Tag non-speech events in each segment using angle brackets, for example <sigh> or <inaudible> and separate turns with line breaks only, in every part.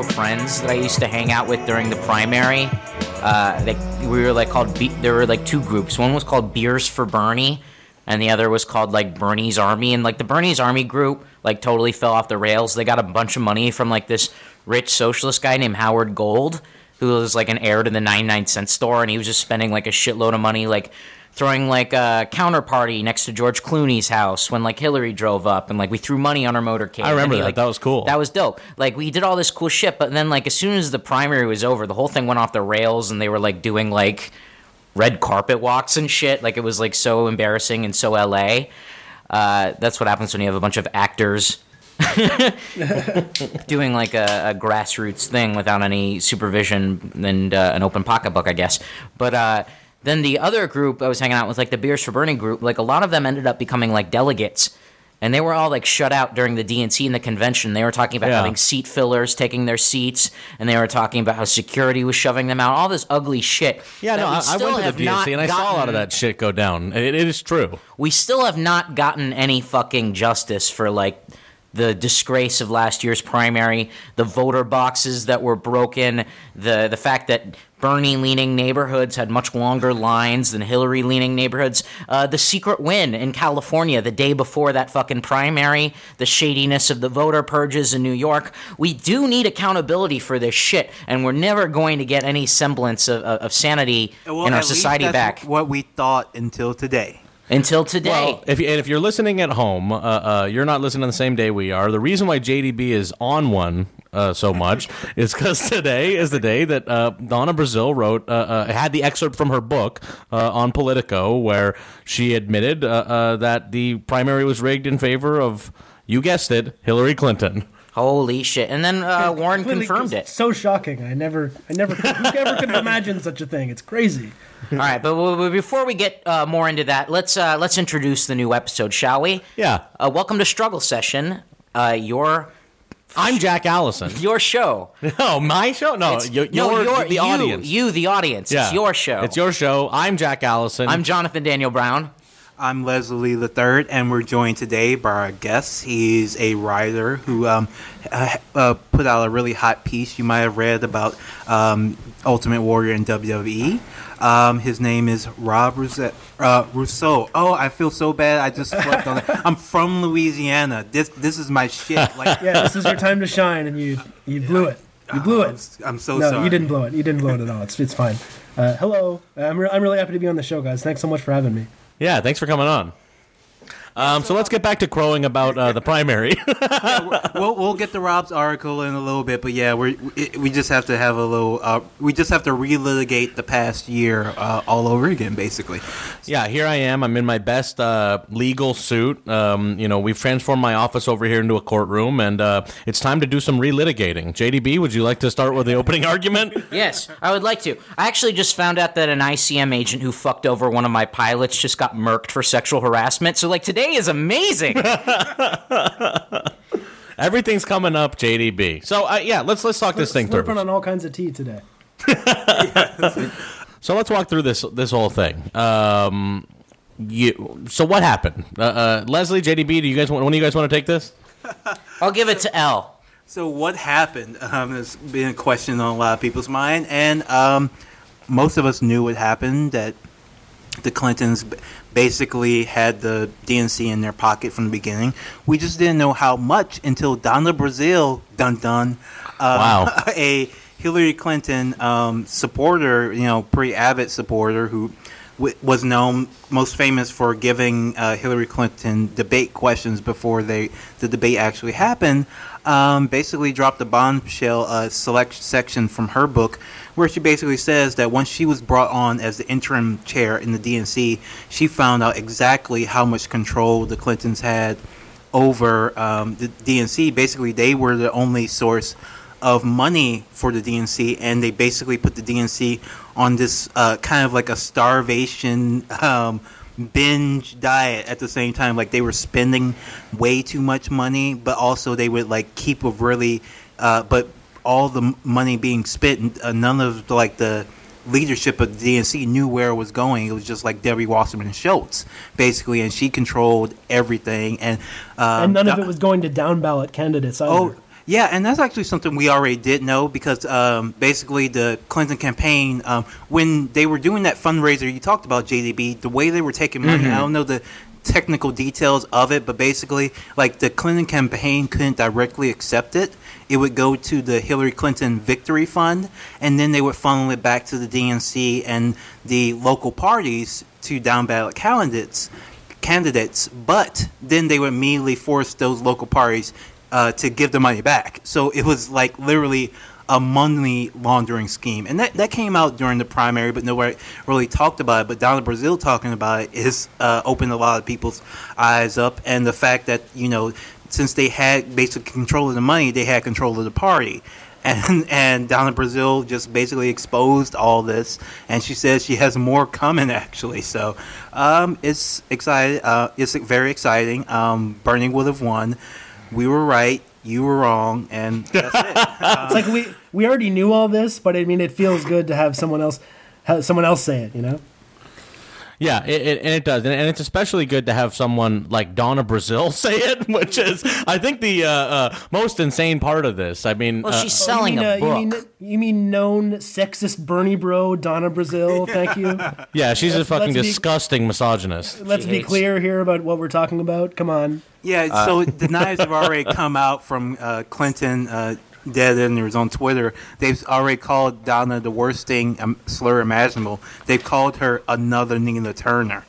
of friends that I used to hang out with during the primary. Uh, they, we were like called. Be- there were like two groups. One was called Beers for Bernie, and the other was called like Bernie's Army. And like the Bernie's Army group, like totally fell off the rails. They got a bunch of money from like this rich socialist guy named Howard Gold, who was like an heir to the 99 cent store, and he was just spending like a shitload of money, like throwing like a counterparty next to George Clooney's house when like Hillary drove up, and like we threw money on her motorcade.
I remember
he,
that.
like-
That was cool.
That was dope. Like we did all this cool shit, but then like as soon as the primary was over, the whole thing went off the rails, and they were like doing like red carpet walks and shit. Like it was like so embarrassing and so LA. Uh, that's what happens when you have a bunch of actors <laughs> doing like a, a grassroots thing without any supervision and uh, an open pocketbook, I guess. But uh, then the other group I was hanging out with, like the Beers for Bernie group, like a lot of them ended up becoming like delegates. And they were all like shut out during the DNC and the convention. They were talking about
Yeah.
having seat fillers taking their seats, and they were talking about how security was shoving them out. All this ugly shit.
Yeah, no,
we
I, went to the DNC and I saw a lot of that shit go down. It, it is true.
we still have not gotten any fucking justice for like the disgrace of last year's primary, the voter boxes that were broken, the the fact that Bernie leaning neighborhoods had much longer lines than Hillary leaning neighborhoods, uh, the secret win in California the day before that fucking primary, the shadiness of the voter purges in New York. We do need accountability for this shit, and we're never going to get any semblance of, of, of sanity
Well,
in our society back
What we thought until today.
Until today.
Well, if, you, and if you're listening at home, uh, uh, you're not listening on the same day we are. The reason why JDB is on one uh, so much <laughs> is because today is the day that uh, Donna Brazile wrote, uh, uh, had the excerpt from her book on Politico, where she admitted that the primary was rigged in favor of, you guessed it, Hillary Clinton.
Holy shit! And then uh, Warren confirmed it.
So shocking. I never, I never, could, who ever could have imagined such a thing? It's crazy.
All right, but, but but before we get uh, more into that, let's uh, let's introduce the new episode, shall we?
Yeah.
Uh, welcome to Struggle Session. Uh, your
I'm Jack Allison.
your show.
No, <laughs> my show? No,
It's-
you,
no,
you're
your-
the
you,
audience.
You, the audience.
Yeah.
It's your show.
It's your show. I'm Jack Allison.
I'm Jonathan Daniel Brown.
I'm Leslie the Third, and we're joined today by our guest. He's a writer who um, uh, uh, put out a really hot piece you might have read about um, Ultimate Warrior in WWE. Um, his name is Rob Rousseau. Uh, Rousseau. Oh, I feel so bad. I just <laughs> slept on it. I'm from Louisiana. This this is my shit. <laughs> Like,
Yeah, this is your time to shine, and you, you blew it. You blew
I'm,
it.
I'm so
no,
sorry.
you didn't blow it. You didn't blow it at all. It's, it's fine. Uh, hello. I'm, re- I'm really happy to be on the show, guys. Thanks so much for having me.
Yeah, thanks for coming on. Um, so let's get back to crowing about uh, the primary. <laughs>
we'll, we'll get to Rob's article in a little bit, but yeah, we we just have to have a little. Uh, we just have to relitigate the past year uh, all over again, basically.
yeah, here I am. I'm in my best uh, legal suit. Um, you know, we've transformed my office over here into a courtroom, and uh, it's time to do some relitigating. JDB, would you like to start with the opening argument? <laughs>
Yes, I would like to. I actually just found out that an ICM agent who fucked over one of my pilots just got murked for sexual harassment. So like today is amazing. <laughs>
Everything's coming up, JDB. So uh, yeah, let's let's talk this thing through.
Slurping on all kinds of tea today. <laughs>
So let's walk through this this whole thing. Um, you. So what happened? Uh, uh, Leslie, JDB, do you guys want? One of you guys want to take this? <laughs>
I'll give it to L.
So what happened? Um, has been a question on a lot of people's mind, and um, most of us knew what happened. That the Clintons b- basically had the DNC in their pocket from the beginning. We just didn't know how much until Donna Brazile, dun dun, uh,
Wow. <laughs>
a Hillary Clinton um, supporter, you know, pretty avid supporter who w- was known most famous for giving uh, Hillary Clinton debate questions before they the debate actually happened. Um, basically, dropped a bombshell uh, select section from her book, where she basically says that once she was brought on as the interim chair in the DNC, she found out exactly how much control the Clintons had over um, the DNC. Basically, they were the only source of money for the DNC, and they basically put the DNC on this uh, kind of like a starvation um, binge diet at the same time. Like they were spending way too much money, but also they would like keep a really, uh, but all the money being spent, uh, none of the, like the leadership of the DNC knew where it was going. It was just like Debbie Wasserman Schultz, basically, and she controlled everything. And um,
And none of it was going to down ballot candidates either.
Oh, Yeah, and that's actually something we already did know because um, basically the Clinton campaign, um, when they were doing that fundraiser you talked about, JDB, the way they were taking money, I don't know the technical details of it, but basically, like the Clinton campaign couldn't directly accept it. It would go to the Hillary Clinton Victory Fund, and then they would funnel it back to the DNC and the local parties to down ballot candidates candidates, but then they would immediately force those local parties uh, to give the money back. So it was like literally a money laundering scheme, and that, that came out during the primary, but nobody really talked about it. But Donna Brazile, talking about it is uh, opened a lot of people's eyes up, and the fact that you know since they had basic control of the money, they had control of the party. <laughs> And and Donna Brazile just basically exposed all this, and she says she has more coming <laughs> actually. So um, it's excited. Uh, it's very exciting. Um, Bernie would have won. We were right. You were wrong, and <laughs> that's it.
It's like we we already knew all this, but I mean, it feels good to have someone else have someone else say it. You know?
Yeah, it, it, and it does, and, and it's especially good to have someone like Donna Brazile <laughs> say it, which is, I think, the uh, uh, most insane part of this. I mean,
Well,
uh,
she's
Oh,
selling
you mean,
a
uh,
book.
You mean, you mean known sexist Bernie bro Donna Brazile? <laughs> Thank you.
yeah, she's a
let's-
fucking
let's be-
disgusting misogynist.
Let's
She
be
hates-
clear here about what we're talking about. Come on.
Yeah, so the knives have already <laughs> come out from uh, Clinton. Dead enders on Twitter. They've already called Donna the worst thing um, slur imaginable. They've called her another Nina Turner.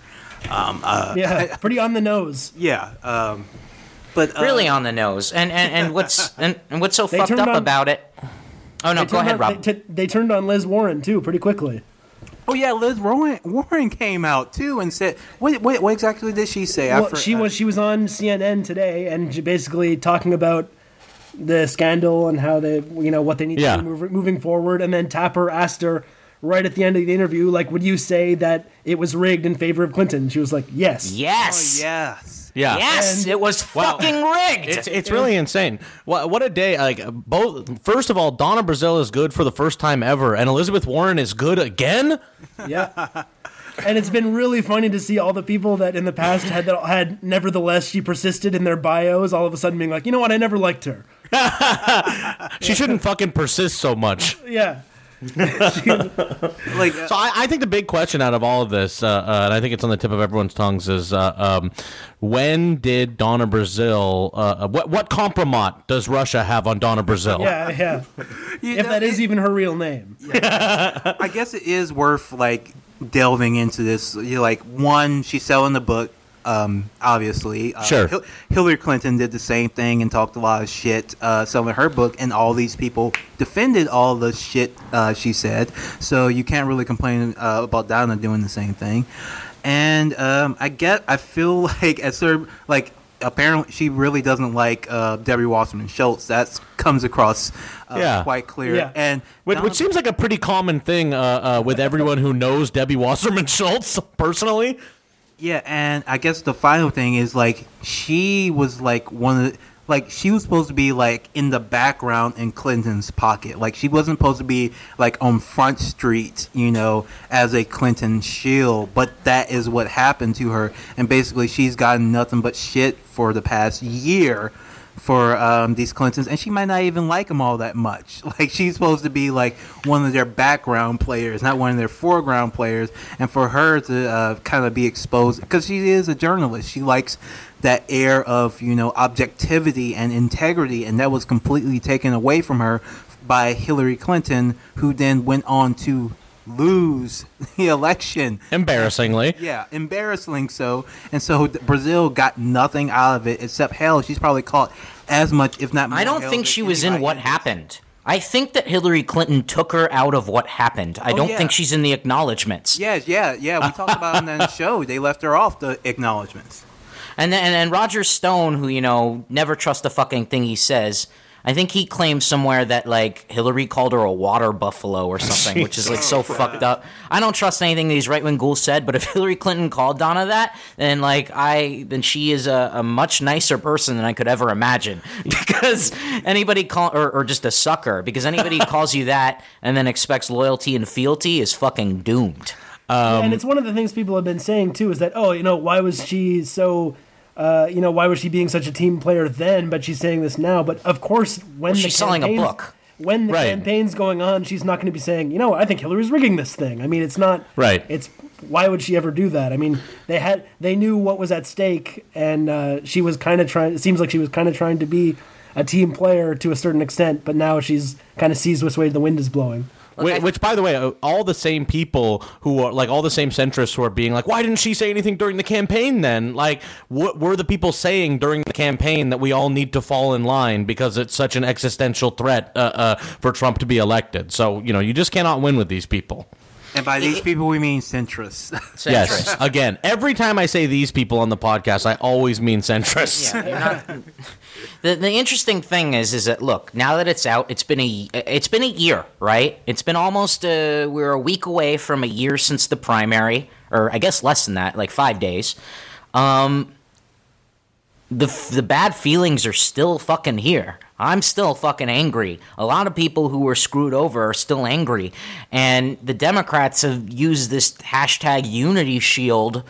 Um, uh,
Yeah, pretty on the nose.
yeah, um, but uh,
really on the nose. And and, and what's and, and what's so fucked up
on-
about it? Oh no,
They
go
turned
ahead,
on-
Rob.
They, t- they turned on Liz Warren too, pretty quickly.
Oh yeah, Liz Warren, Warren came out too and said, "What? What, what exactly did she say?" I
Well,
for-
she
uh,
was she was on CNN today and basically talking about the scandal and how they you know what they need
Yeah.
to do move, moving forward. And then Tapper asked her right at the end of the interview, like, would you say that it was rigged in favor of Clinton? She was like, yes.
Oh
yes.
yes.
Yeah,
Yes,
And-
it was
Wow.
fucking rigged.
It's, it's really insane. What what a day! Like both. First of all, Donna Brazile is good for the first time ever, and Elizabeth Warren is good again.
Yeah. And it's been really funny to see all the people that in the past had that had nevertheless she persisted in their bios all of a sudden being like, you know what, I never liked her. <laughs>
She shouldn't fucking persist so much.
Yeah.
Like uh,
So I, I think the big question out of all of this, uh, uh, and I think it's on the tip of everyone's tongues, is uh, um, when did Donna Brazile? Uh, uh, what what compromat does Russia have on Donna Brazile?
Yeah, yeah. <laughs> If
know,
that is
it-
even her real name.
I guess it is worth like delving into this. You know, like one, she's selling the book. Um, obviously, uh,
Sure.
Hil- Hillary Clinton did the same thing and talked a lot of shit uh, in her book, and all these people defended all the shit uh, she said. So you can't really complain uh, about Donna doing the same thing. And um, I get, I feel <laughs> like as her like. Apparently, she really doesn't like uh, Debbie Wasserman Schultz. That comes across uh,
Yeah.
quite clear.
Yeah.
And
Which,
Donna-
which seems like a pretty common thing uh, uh, with everyone who knows Debbie Wasserman <laughs> Schultz personally.
Yeah, and I guess the final thing is like she was like one of the, like she was supposed to be like in the background in Clinton's pocket. Like she wasn't supposed to be like on Front Street, you know, as a Clinton shield. But that is what happened to her, and basically she's gotten nothing but shit for the past year for um, these Clintons, and she might not even like them all that much. <laughs> Like she's supposed to be like one of their background players, not one of their foreground players. And for her to uh, kind of be exposed, because she is a journalist, she likes that air of you know objectivity and integrity, and that was completely taken away from her by Hillary Clinton, who then went on to lose <laughs> the election.
Embarrassingly.
Yeah, embarrassing so. And so Brazile got nothing out of it except hell. She's probably caught as much, if not more.
I don't think she was in
anybody
what happened. I think that Hillary Clinton took her out of what happened. I
Oh,
don't
yeah.
think she's in the acknowledgments.
Yes, yeah, yeah. We talked about it on the <laughs> show. They left her off the acknowledgments.
And then and then Roger Stone, who you know never trust a fucking thing he says. I think he claims somewhere that like Hillary called her a water buffalo or <laughs> something, which is like so fucked up. I don't trust anything these right wing ghouls said, but if <laughs> Hillary Clinton called Donna that, then like I then she is a, a much nicer person than I could ever imagine. <laughs> Because anybody call or, or just a sucker, because anybody calls you that and then expects loyalty and fealty is fucking doomed.
and um, it's one of the things people have been saying too is that oh you know why was she so uh, you know, why was she being such a team player then? But she's saying this now. But of course, when the
she's selling a book.
When the
Right.
campaign's going on, she's not going to be saying, you know, I think Hillary's rigging this thing. I mean, it's not
Right.
It's why would she ever do that? I mean, they had they knew what was at stake, and uh, she was kind of trying. It seems like she was kind of trying to be a team player to a certain extent, but now she's kind of sees which way the wind is blowing.
Whi-
I-
Which, by the way, uh, all the same people who are like all the same centrists who are being like, why didn't she say anything during the campaign then? Like, what were the people saying during the campaign that we all need to fall in line because it's such an existential threat uh, uh, for Trump to be elected? So, you know, you just cannot win with these people.
And by these people, we mean centrists. <laughs>
Yes. Again, every time I say these people on the podcast, I always mean centrists.
Yeah, you're not- the the interesting thing is is that look now that it's out it's been a it's been a year right it's been almost uh we're a week away from a year since the primary or I guess less than that like five days um the the bad feelings are still fucking here. I'm still fucking angry. A lot of people who were screwed over are still angry. And the Democrats have used this hashtag unity shield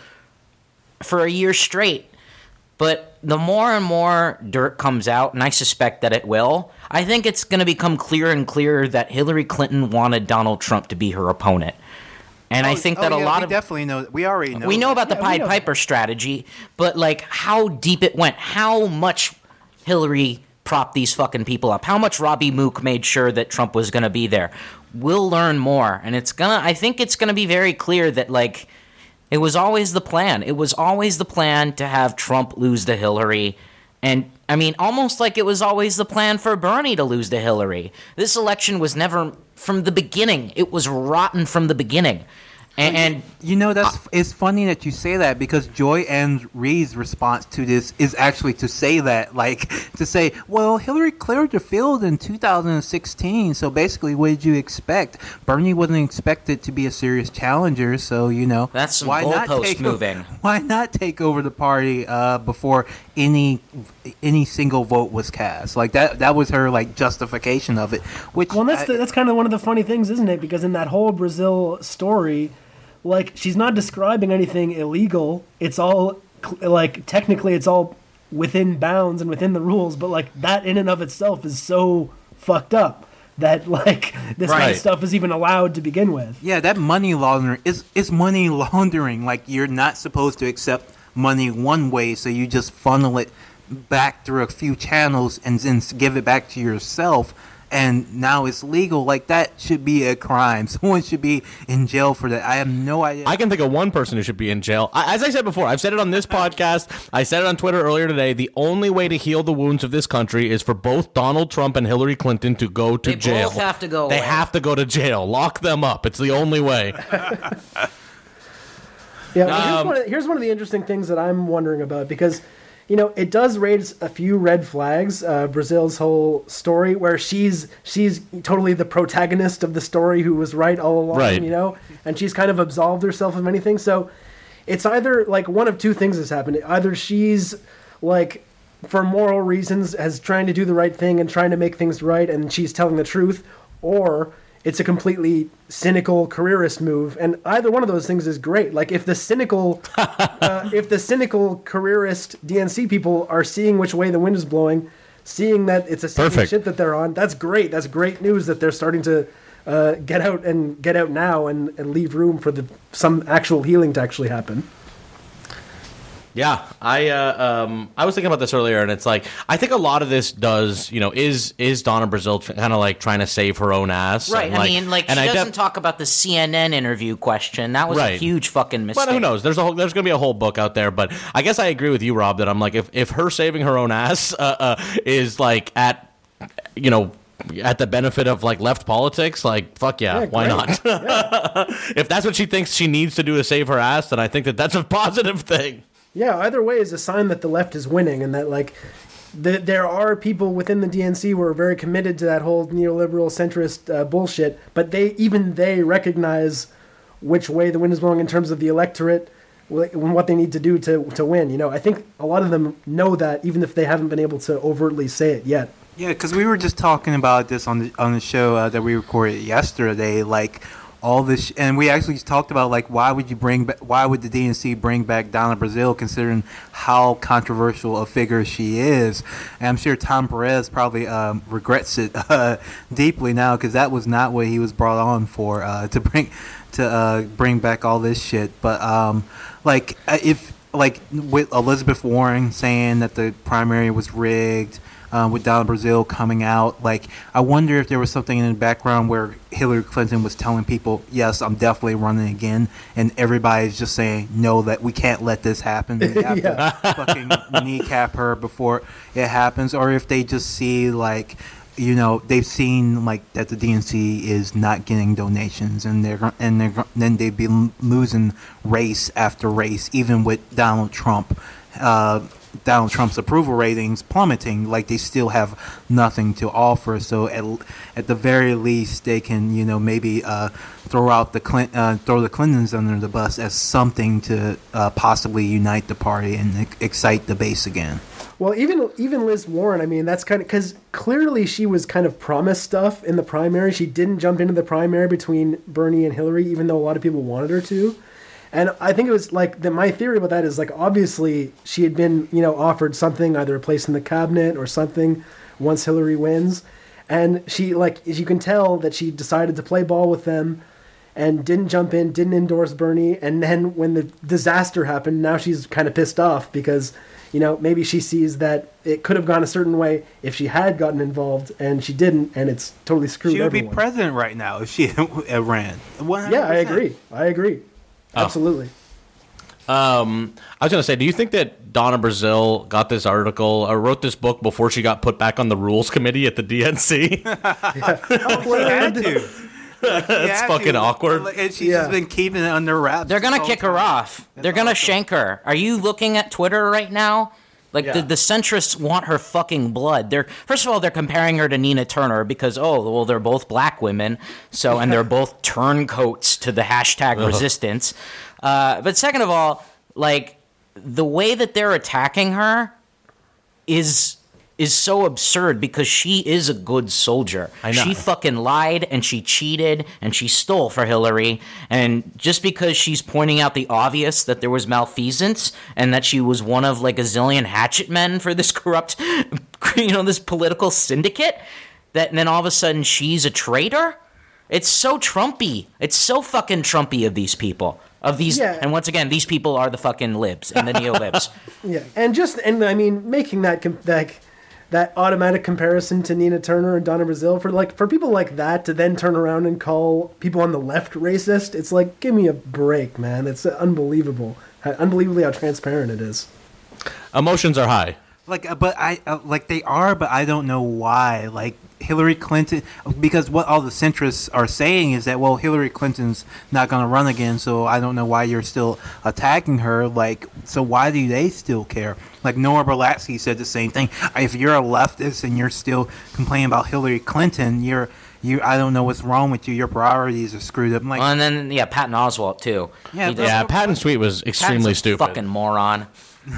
for a year straight. But the more and more dirt comes out, and I suspect that it will, I think it's going to become clearer and clearer that Hillary Clinton wanted Donald Trump to be her opponent. And I oh, think oh, that
Oh,
a lot
we
of
definitely know. We already know.
we know about the
Yeah,
Pied Piper strategy, but like how deep it went, how much Hillary propped these fucking people up, how much Robbie Mook made sure that Trump was going to be there. We'll learn more, and it's gonna. I think it's gonna be very clear that like it was always the plan. It was always the plan to have Trump lose to Hillary. And I mean, almost like it was always the plan for Bernie to lose to Hillary. This election was never from the beginning. It was rotten from the beginning. And, and
You know, that's it's funny that you say that because Joy-Ann Reid's response to this is actually to say that, like <laughs> to say, "Well, Hillary cleared the field in 2016, so basically, what did you expect? Bernie wasn't expected to be a serious challenger, so you know,
That's some
why not
goalpost
take
moving. <laughs>
Why not take over the party uh, before any any single vote was cast? Like that that was her like justification of it. Which
Well, that's
I-
the, that's kind of one of the funny things, isn't it? Because in that whole Brazile story, like she's not describing anything illegal. It's all like technically it's all within bounds and within the rules, but like that in and of itself is so fucked up that <laughs> like this kind of stuff is even allowed to begin with.
Yeah, that money laundering is is money <laughs> laundering. Like you're not supposed to accept money one way, so you just funnel it back through a few channels and then give it back to yourself. And now it's legal. Like that should be a crime. <laughs> Someone should be in jail for that. I have no idea.
I can think of one person who should be in jail. I, as I said before, I've said it on this <laughs> podcast. I said it on Twitter earlier today. The only way to heal the wounds of this country is for both Donald Trump and Hillary Clinton to go to
They
jail.
both have to go
They
away.
have to go to jail. Lock them up. It's the only way. <laughs>
Yeah, well, here's,
Um,
one of, here's one of the interesting things that I'm wondering about because, you know, it does raise a few red flags. Uh, Brazile's whole story, where she's she's totally the protagonist of the story, who was right all along,
Right.
you know, and she's kind of absolved herself of anything. So, it's either like one of two things has happened. Either she's like, for moral reasons, has trying to do the right thing and trying to make things right, and she's telling the truth, or it's a completely cynical careerist move and either one of those things is great. Like if the cynical <laughs> uh, if the cynical careerist dnc people are seeing which way the wind is blowing seeing that it's a
Perfect.
ship that they're on that's great. That's great news that they're starting to uh, get out and get out now and, and leave room for the some actual healing to actually happen
Yeah, I uh, um, I was thinking about this earlier, and it's like I think a lot of this does, you know, is is Donna Brazile tr- kind of like trying to save her own ass,
right,
and,
I mean, like she
and I
doesn't
def-
talk about the CNN interview question. That was a huge fucking mistake.
But who knows? There's a whole, there's going to be a whole book out there. But I guess I agree with you, Rob, that I'm like if if her saving her own ass <laughs> uh, uh, is like at you know at the benefit of like left politics, like fuck yeah,
Yeah,
why
great.
not? <laughs> if that's what she thinks she needs to do to save her ass, then I think that that's a <laughs> positive thing.
Yeah, either way is a sign that the left is winning and that like the, there are people within the DNC who are very committed to that whole neoliberal centrist uh, bullshit, but they even they recognize which way the wind is blowing in terms of the electorate and what they need to do to to win. You know, I think a lot of them know that even if they haven't been able to overtly say it yet.
Yeah, because we were just talking about this on the on the show uh, that we recorded yesterday. Like, all this, sh- and we actually talked about like why would you bring, ba- why would the DNC bring back Donna Brazile, considering how controversial a figure she is. And I'm sure Tom Perez probably um, regrets it <laughs> uh, deeply now because that was not what he was brought on for uh, to bring to uh, bring back all this shit. But um, like uh, if like with Elizabeth Warren saying that the primary was rigged uh, with Donna Brazile coming out. Like, I wonder if there was something in the background where Hillary Clinton was telling people, "Yes, I'm definitely running again," and everybody's just saying, "No, that we can't let this happen. We have to <laughs> fucking kneecap her before it happens," or if they just see like. You know they've seen like that the DNC is not getting donations and they're and they're then they'd be losing race after race even with Donald Trump uh, Donald Trump's approval ratings plummeting, like they still have nothing to offer. So at, at the very least, they can you know maybe uh, throw out the Clint, uh, throw the Clintons under the bus as something to uh, possibly unite the party and ex- excite the base again.
Well, even even Liz Warren, I mean, that's kind of because clearly she was kind of promised stuff in the primary. She didn't jump into the primary between Bernie and Hillary, even though a lot of people wanted her to. And I think it was like that. My theory about that is like obviously she had been you know offered something, either a place in the cabinet or something, once Hillary wins, and she like as you can tell that she decided to play ball with them, and didn't jump in, didn't endorse Bernie, and then when the disaster happened, now she's kind of pissed off because you know maybe she sees that it could have gone a certain way if she had gotten involved, and she didn't, and it's totally screwed
She would
everyone.
be president right now if she <laughs> ran. 100%.
yeah, I agree. I agree. Absolutely.
Um, I was gonna say, do you think that Donna Brazile got this article or wrote this book before she got put back on the rules committee at the DNC? <laughs> <laughs>
She had to.
That's fucking awkward.
And she's
Yeah.
just been keeping it under wraps.
They're gonna kick
whole
her
time.
off. They're gonna shank her. Are you looking at Twitter right now? Like the,
Yeah.
the centrists want her fucking blood. They're first of all they're comparing her to Nina Turner because oh well they're both black women so and they're <laughs> both turncoats to the hashtag resistance. Uh, but second of all, like the way that they're attacking her is is so absurd because she is a good soldier.
I know.
She fucking lied and she cheated and she stole for Hillary. And just because she's pointing out the obvious that there was malfeasance and that she was one of like a zillion hatchet men for this corrupt, <laughs> you know, this political syndicate, that and then all of a sudden she's a traitor. It's so Trumpy. It's so fucking Trumpy of these people. Of these,
Yeah.
and once again, these people are the fucking libs and the <laughs> neo libs.
Yeah, and just and I mean making that com- that that automatic comparison to Nina Turner and Donna Brazile for like for people like that to then turn around and call people on the left racist, it's like give me a break, man. It's unbelievable, how, unbelievably how transparent it is.
Emotions are high.
Like, uh, but I uh, like they are, but I don't know why. Like Hillary Clinton, because what all the centrists are saying is that well, Hillary Clinton's not going to run again, so I don't know why you're still attacking her. Like, so why do they still care? Like Noah Berlatsky said the same thing. If you're a leftist and you're still complaining about Hillary Clinton, you're you. I don't know what's wrong with you. Your priorities are screwed up. I'm like,
and then yeah, Patton Oswalt too.
Yeah,
He
but-
does-
Yeah, Patton's tweet was extremely
Patton's a
stupid.
Fucking moron.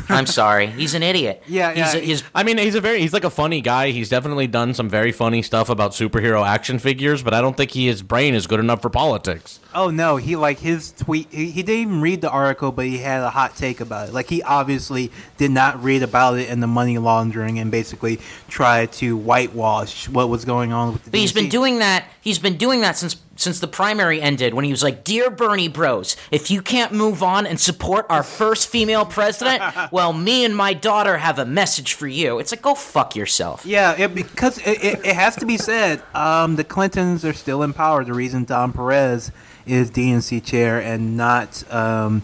I'm sorry. He's an idiot. <laughs>
Yeah,
He's
yeah,
a, he's
I mean, he's a very he's like a funny guy. He's definitely done some very funny stuff about superhero action figures, but I don't think he, his brain is good enough for politics.
Oh no, he like his tweet. He, he didn't even read the article, but he had a hot take about it. Like he obviously did not read about it and the money laundering, and basically tried to whitewash what was going on with the.
But he's been doing that. He's been doing that since since the primary ended. When he was like, "Dear Bernie Bros, if you can't move on and support our first female president, <laughs> well, me and my daughter have a message for you." It's like, go fuck yourself.
Yeah, it, because it, it, it has to be said. Um, the Clintons are still in power. The reason Tom Perez is DNC chair and not um,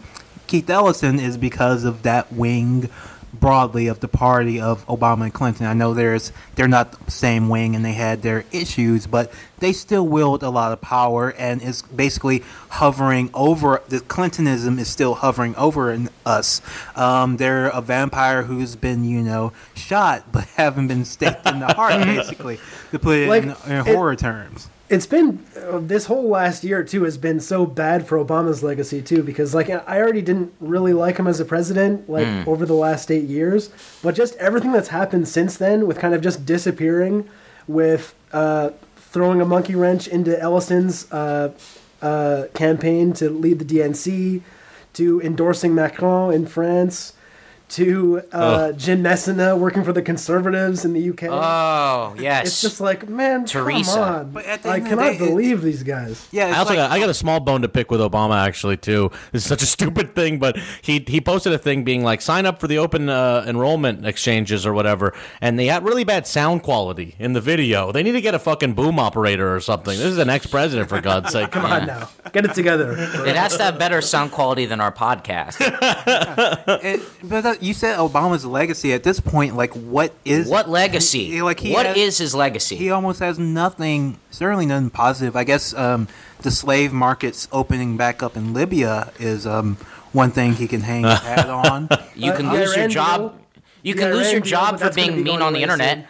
Keith Ellison is because of that wing broadly of the party of Obama and Clinton. I know there's they're not the same wing and they had their issues, but they still wield a lot of power and is basically hovering over the Clintonism is still hovering over in us. Um, they're a vampire who's been, you know, shot but <laughs> haven't been staked in the heart, <laughs> basically, to put it
Like,
in, in
it-
horror terms.
It's been uh, this whole last year too has been so bad for Obama's legacy too because like I already didn't really like him as a president like over the last eight years, but just everything that's happened since then with kind of just disappearing, with uh, throwing a monkey wrench into Ellison's uh, uh, campaign to lead the DNC, to endorsing Macron in France, to uh, Jim Messina working for the Conservatives in the UK.
Oh yes.
it's just like, man,
Teresa.
come on.
But at the
I
end of the
cannot
it-
believe these guys.
Yeah, it's
I also
like,
got, I got a small bone to pick with Obama actually too. This is such a <laughs> stupid thing, but he he posted a thing being like sign up for the open uh, enrollment exchanges or whatever, and they had really bad sound quality in the video. They need to get a fucking boom operator or something. This is an ex president for God's <laughs> sake.
Come on now, get it together.
it has to have better sound quality than our podcast. <laughs>
it, but uh, you said Obama's legacy. At this point, like, what is
What legacy?
He- like, he
What
has-
is his legacy?
He almost has nothing, certainly nothing positive. I guess um, the slave markets opening back up in Libya is um, one thing he can hang his <laughs> hat on.
you
Uh,
can lose your job. You can lose your job for being mean on the internet.
soon.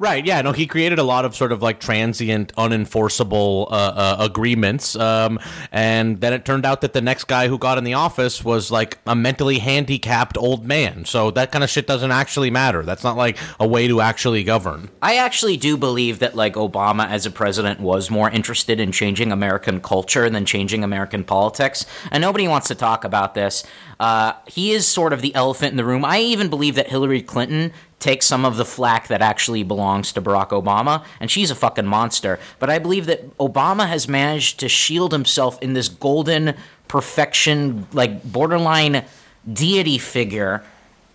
Right, yeah, no, he created a lot of sort of like transient, unenforceable uh, uh, agreements, um, and then it turned out that the next guy who got in the office was like a mentally handicapped old man. So that kind of shit doesn't actually matter. That's not like a way to actually govern.
I actually do believe that like Obama as a president was more interested in changing American culture than changing American politics, and nobody wants to talk about this. Uh, he is sort of the elephant in the room. I even believe that Hillary Clinton takes some of the flack that actually belongs to Barack Obama, and she's a fucking monster. But I believe that Obama has managed to shield himself in this golden perfection, like borderline deity figure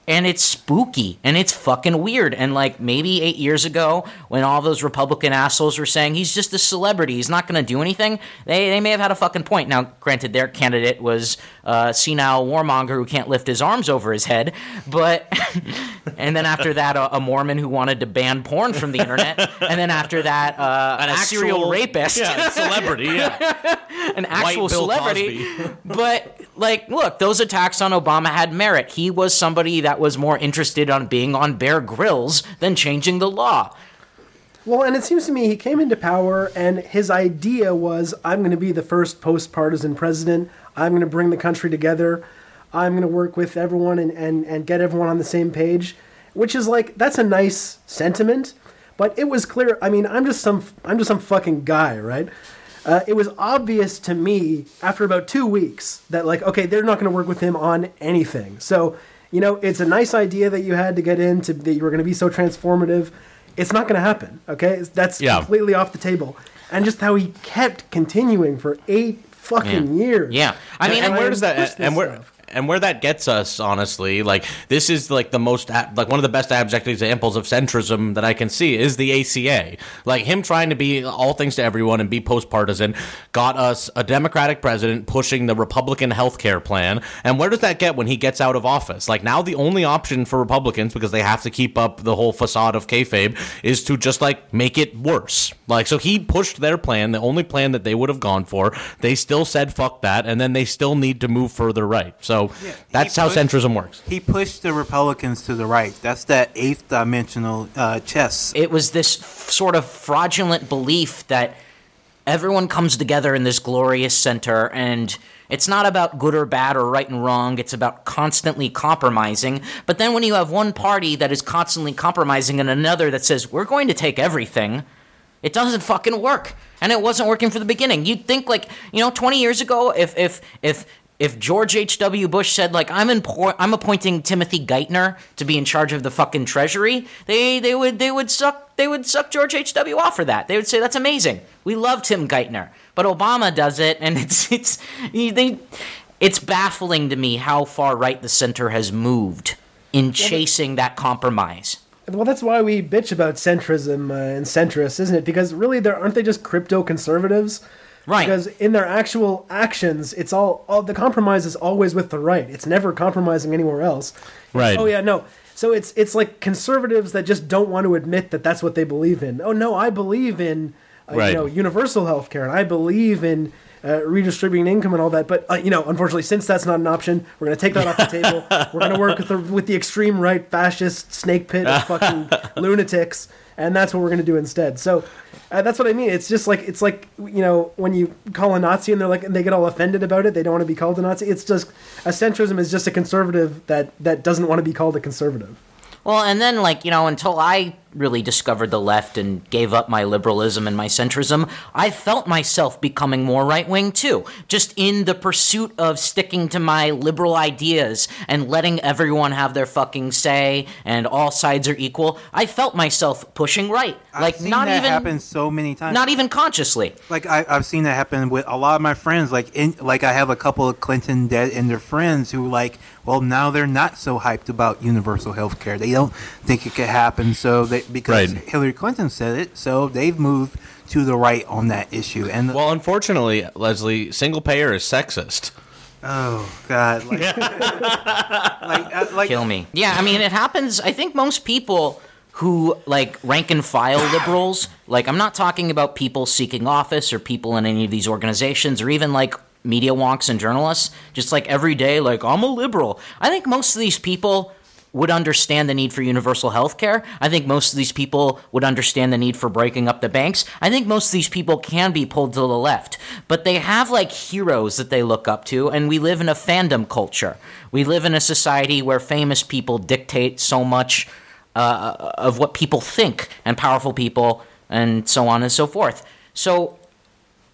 and it's spooky and it's fucking weird. And like maybe eight years ago, when all those Republican assholes were saying he's just a celebrity, he's not going to do anything, they, they may have had a fucking point. Now, granted, their candidate was a senile warmonger who can't lift his arms over his head, but <laughs> and then after that, a, a Mormon who wanted to ban porn from the internet, and then after that, uh,
An
a serial
actual-
rapist <laughs>
Yeah, celebrity, yeah. <laughs>
an actual celebrity. but like, look, those attacks on Obama had merit. He was somebody that was more interested on being on Bear Grylls than changing the law.
Well, and it seems to me he came into power, and his idea was, "I'm going to be the first post-partisan president. I'm going to bring the country together. I'm going to work with everyone and, and, and get everyone on the same page." Which is like that's a nice sentiment, but it was clear. I mean, I'm just some I'm just some fucking guy, right? Uh, it was obvious to me after about two weeks that like, okay, they're not going to work with him on anything. So you know, it's a nice idea that you had to get into that you were going to be so transformative. It's not going to happen. Okay, that's
Yeah.
completely off the table. And just how he kept continuing for eight fucking
Yeah.
years.
Yeah. I mean,
and
and
where does that and where
stuff.
And where that gets us honestly like this is like the most like one of the best abject examples of centrism that i can see is the aca like him trying to be all things to everyone and be post-partisan got us a democratic president pushing the republican health care plan. And where does that get when he gets out of office? Like now the only option for republicans because they have to keep up the whole facade of kayfabe is to just like make it worse. Like so he pushed their plan the only plan that they would have gone for. They still said fuck that and then they still need to move further right. So that's
he
how
pushed-
centrism works.
He pushed the Republicans to the right. That's that eighth dimensional uh, chess.
it was this f- sort of fraudulent belief that everyone comes together in this glorious center and it's not about good or bad or right and wrong. It's about constantly compromising. But then when you have one party that is constantly compromising and another that says we're going to take everything it doesn't fucking work. And it wasn't working for the beginning. You'd think like you know 20 years ago if if if if George H.W. Bush said like I'm impo- I'm appointing Timothy Geithner to be in charge of the fucking treasury, they they would they would suck they would suck George H.W. off for that. They would say that's amazing. We love Tim Geithner. But Obama does it and <laughs> it's it's they it's baffling to me how far right the center has moved in chasing that compromise.
Well, that's why we bitch about centrism uh, and centrists, isn't it? Because really, there aren't they just crypto conservatives?
Right.
Because in their actual actions, it's all, all the compromise is always with the right. It's never compromising anywhere else.
Right.
Oh yeah, no. So it's it's like conservatives that just don't want to admit that that's what they believe in. Oh no, I believe in uh,
Right.
you know universal health care, and I believe in uh, redistributing income and all that. But uh, you know, unfortunately, since that's not an option, we're going to take that off the table. <laughs> We're going to work with the with the extreme right fascist snake pit of fucking <laughs> lunatics, and that's what we're going to do instead. So. Uh, that's what I mean. It's just like it's like you know when you call a Nazi and they're like and they get all offended about it. They don't want to be called a Nazi. It's just a centrism is just a conservative that that doesn't want to be called a conservative.
Well, and then like you know, until I really discovered the left and gave up my liberalism and my centrism, I felt myself becoming more right wing too. Just in the pursuit of sticking to my liberal ideas and letting everyone have their fucking say and all sides are equal, I felt myself pushing right. Like
I've seen
not even
happen so many times.
not even consciously.
like I, I've seen that happen with a lot of my friends. Like in, like I have a couple of Clinton dead and their friends who like, well, now they're not so hyped about universal health care. They don't think it could happen. So they because
Right.
Hillary Clinton said it, so they've moved to the right on that issue. And
Well, unfortunately, Leslie, single payer is sexist.
oh god, <laughs> like, like, uh, like
kill me. Yeah, I mean, it happens. I think most people who like rank and file liberals, like I'm not talking about people seeking office or people in any of these organizations or even like media wonks and journalists, just like every day, like I'm a liberal. I think most of these people would understand the need for universal health care. I think most of these people would understand the need for breaking up the banks. I think most of these people can be pulled to the left, but they have like heroes that they look up to, and we live in a fandom culture. We live in a society where famous people dictate so much uh, of what people think, and powerful people, and so on and so forth. So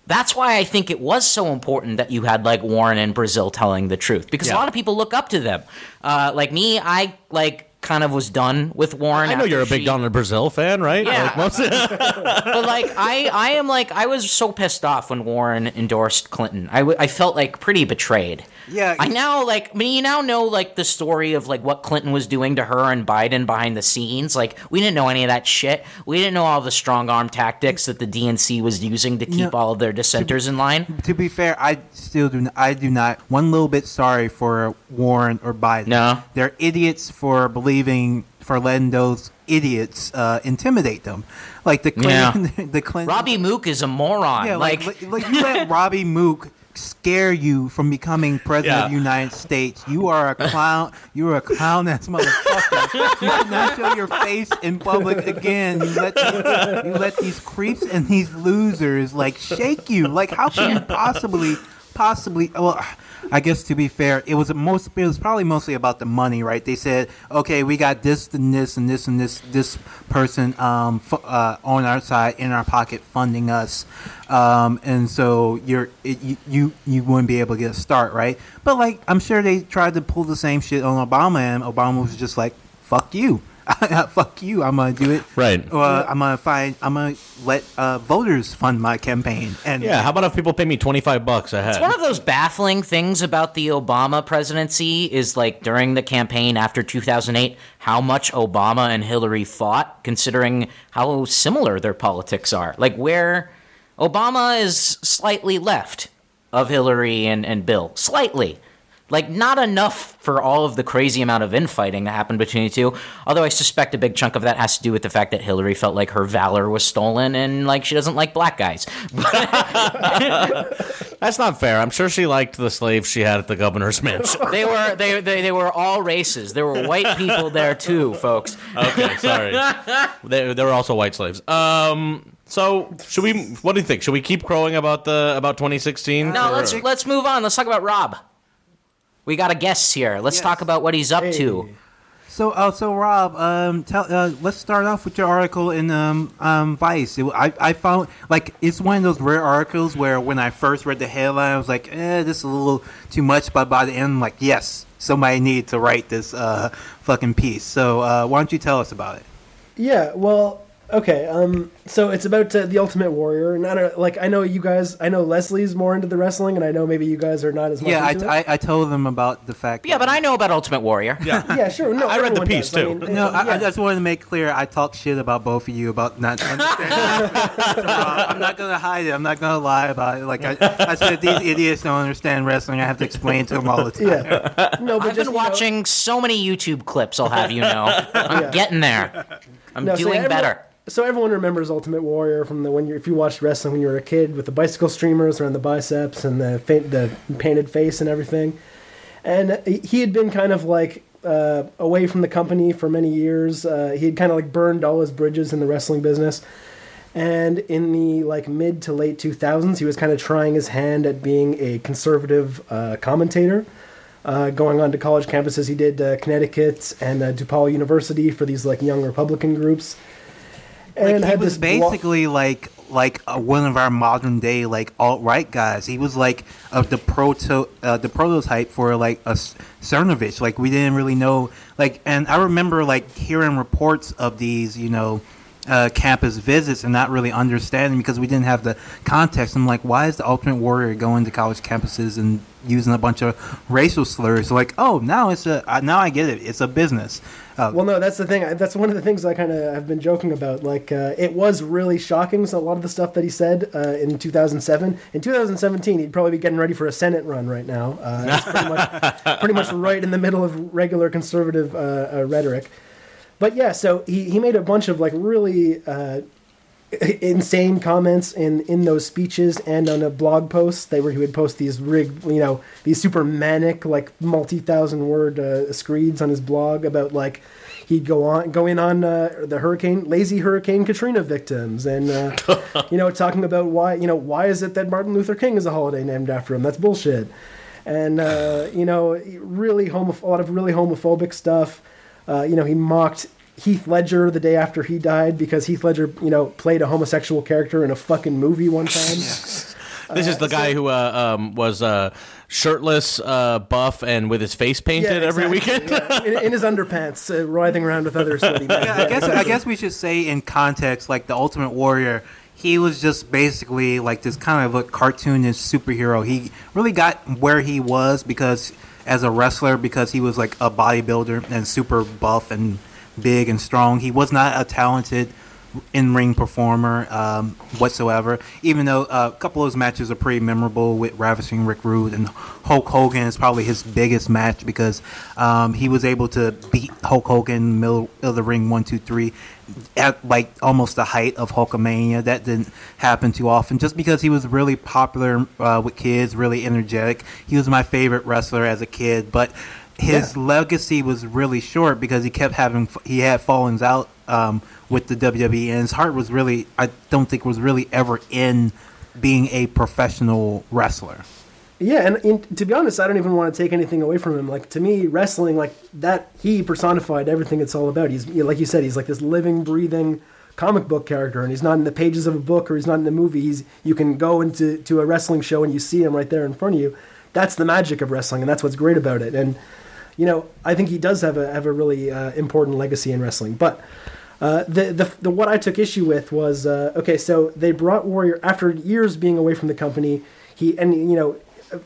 that's why I think it was so important that you had like Warren and Brazile telling the truth because
Yeah.
a lot of people look up to them. Uh, like me, I like kind of was done with Warren.
I know you're a big
she-
Donald Brazile fan, right?
Yeah.
Like <laughs>
but like I, I am like I was so pissed off when Warren endorsed Clinton. I, w- I felt like pretty betrayed.
Yeah.
I now like I mean you now know like the story of like what Clinton was doing to her and Biden behind the scenes. Like we didn't know any of that shit. We didn't know all the strong arm tactics that the DNC was using to keep
No.
all of their dissenters in line.
to be fair, I still do. Not, I do not one little bit sorry for Warren or Biden.
No.
they're idiots for believing for letting those idiots uh, intimidate them, like the Clinton. <laughs> the Clinton.
Robbie Mook is a moron.
Yeah, like,
like,
like, like you let <laughs> Robbie Mook scare you from becoming president of the United States. You are a clown. You're a clown ass motherfucker. you should not show your face in public again. You let these, you let these creeps and these losers like shake you. Like how can you possibly possibly well I guess to be fair, it was most it was probably mostly about the money, right? They said, "Okay, we got this and this and this and this this person um fu- uh, on our side in our pocket funding us." Um, and so you're it, you, you you wouldn't be able to get a start, right? But like I'm sure they tried to pull the same shit on Obama, and Obama was just like, "Fuck you, <laughs> fuck you, I'm gonna do it."
Right.
Uh, I'm gonna find. I'm gonna let uh, voters fund my campaign. And
yeah, how about if people pay me 25 bucks a head?
It's one of those baffling things about the Obama presidency is like during the campaign after 2008, how much Obama and Hillary fought, considering how similar their politics are. Like, where Obama is slightly left of Hillary and, and Bill. Slightly. Like, not enough for all of the crazy amount of infighting that happened between the two. Although I suspect a big chunk of that has to do with the fact that Hillary felt like her valor was stolen and, like, she doesn't like black guys. <laughs>
That's not fair. I'm sure she liked the slaves she had at the governor's <laughs> mansion.
They were they, they they were all races. There were white people there too, folks.
okay, sorry. They, they were also white slaves. Um. So should we? What do you think? Should we keep crowing about the about 2016?
No,
Or-
let's let's move on. Let's talk about Rob. We got a guest here. Let's
Yes.
talk about what he's up
Hey.
to.
So, uh, so Rob, um, tell, uh, let's start off with your article in um, um, Vice. It, I, I found like it's one of those rare articles where when I first read the headline, I was like, eh, this is a little too much. But by the end, I'm like, yes, somebody needed to write this uh, fucking piece. So, uh, why don't you tell us about it?
Yeah, well, okay. Um, so it's about uh, the Ultimate Warrior, and I don't like. I know you guys. I know Leslie's more into the wrestling, and I know maybe you guys are not as much.
Yeah, I,
it.
I, I told them about the fact.
Yeah, but I know about Ultimate Warrior.
Yeah. <laughs>
yeah, sure. No,
I read the piece,
does. I
too.
mean,
No, I, I just wanted to make clear I talk shit about both of you about not <laughs> understanding. So, uh, I'm not gonna hide it. I'm not gonna lie about it. Like I, I said, these idiots don't understand wrestling. I have to explain to them all the time.
yeah. No, but
I've
just
been
you know-
watching so many YouTube clips. I'll have you know, I'm
Yeah.
getting there. I'm
No, so
doing
everyone-
better.
So everyone remembers Ultimate Warrior from the when you if you watched wrestling when you were a kid with the bicycle streamers around the biceps and the the painted face and everything, and he had been kind of like uh, away from the company for many years. Uh, he had kind of like burned all his bridges in the wrestling business, and in the like mid to late two thousands, he was kind of trying his hand at being a conservative uh, commentator. Uh, going on to college campuses, he did uh, Connecticut and uh, University for these like young Republican groups and
like, he
had
was
this blo-
basically like like uh, one of our modern day like alt right guys. He was like uh, the proto uh, the prototype for like a Cernovich. Like we didn't really know like, and I remember like hearing reports of these, you know. Uh, campus visits and not really understanding because we didn't have the context. I'm like, why is the Ultimate Warrior going to college campuses and using a bunch of racial slurs? Like, oh, now it's a now I get it. It's a business. Uh,
Well, no, that's the thing. That's one of the things I kind of have been joking about. Like, uh, it was really shocking. So a lot of the stuff that he said uh, in 2007, in 2017, he'd probably be getting ready for a Senate run right now. Uh, it's pretty much, <laughs> pretty much right in the middle of regular conservative uh, uh, rhetoric. But yeah, so he, he made a bunch of like really uh, insane comments in in those speeches and on a blog post. They were he would post these rig, you know, these super manic like multi thousand word uh, screeds on his blog about like he'd go on go in on uh, the hurricane lazy hurricane Katrina victims and uh, <laughs> you know talking about why you know why is it that Martin Luther King is a holiday named after him? That's bullshit. And uh, you know, really homo- a lot of really homophobic stuff. Uh, you know, he mocked Heath Ledger the day after he died because Heath Ledger, you know, played a homosexual character in a fucking movie one time. <laughs>
This is the guy who uh, um, was uh, shirtless, uh, buff, and with his face painted every
exactly,
weekend.
yeah. in, in his underpants, uh, writhing around with other sweaty men.
Yeah, I guess I guess we should say in context, like the Ultimate Warrior, he was just basically like this kind of a cartoonish superhero. He really got where he was because as a wrestler, because he was like a bodybuilder and super buff and big and strong. He was not a talented in-ring performer um, whatsoever. Even though uh, a couple of those matches are pretty memorable with Ravishing Rick Rude and Hulk Hogan is probably his biggest match because um, he was able to beat Hulk Hogan in the middle of the ring one two three at like almost the height of Hulkamania. That didn't happen too often just because he was really popular uh, with kids, really energetic. He was my favorite wrestler as a kid, but his legacy was really short because he kept having he had fallings out um, with the WWE, and his heart was really I don't think was really ever in being a professional wrestler.
Yeah, and, and to be honest, I don't even want to take anything away from him. Like to me, wrestling, like that, he personified everything it's all about. He's like you said, he's like this living, breathing comic book character, and he's not in the pages of a book or he's not in the movie. He's you can go into to a wrestling show and you see him right there in front of you. That's the magic of wrestling, and that's what's great about it. And you know, I think he does have a have a really uh, important legacy in wrestling, but. Uh, the, the the what I took issue with was uh, okay. So they brought Warrior after years being away from the company. He and you know a,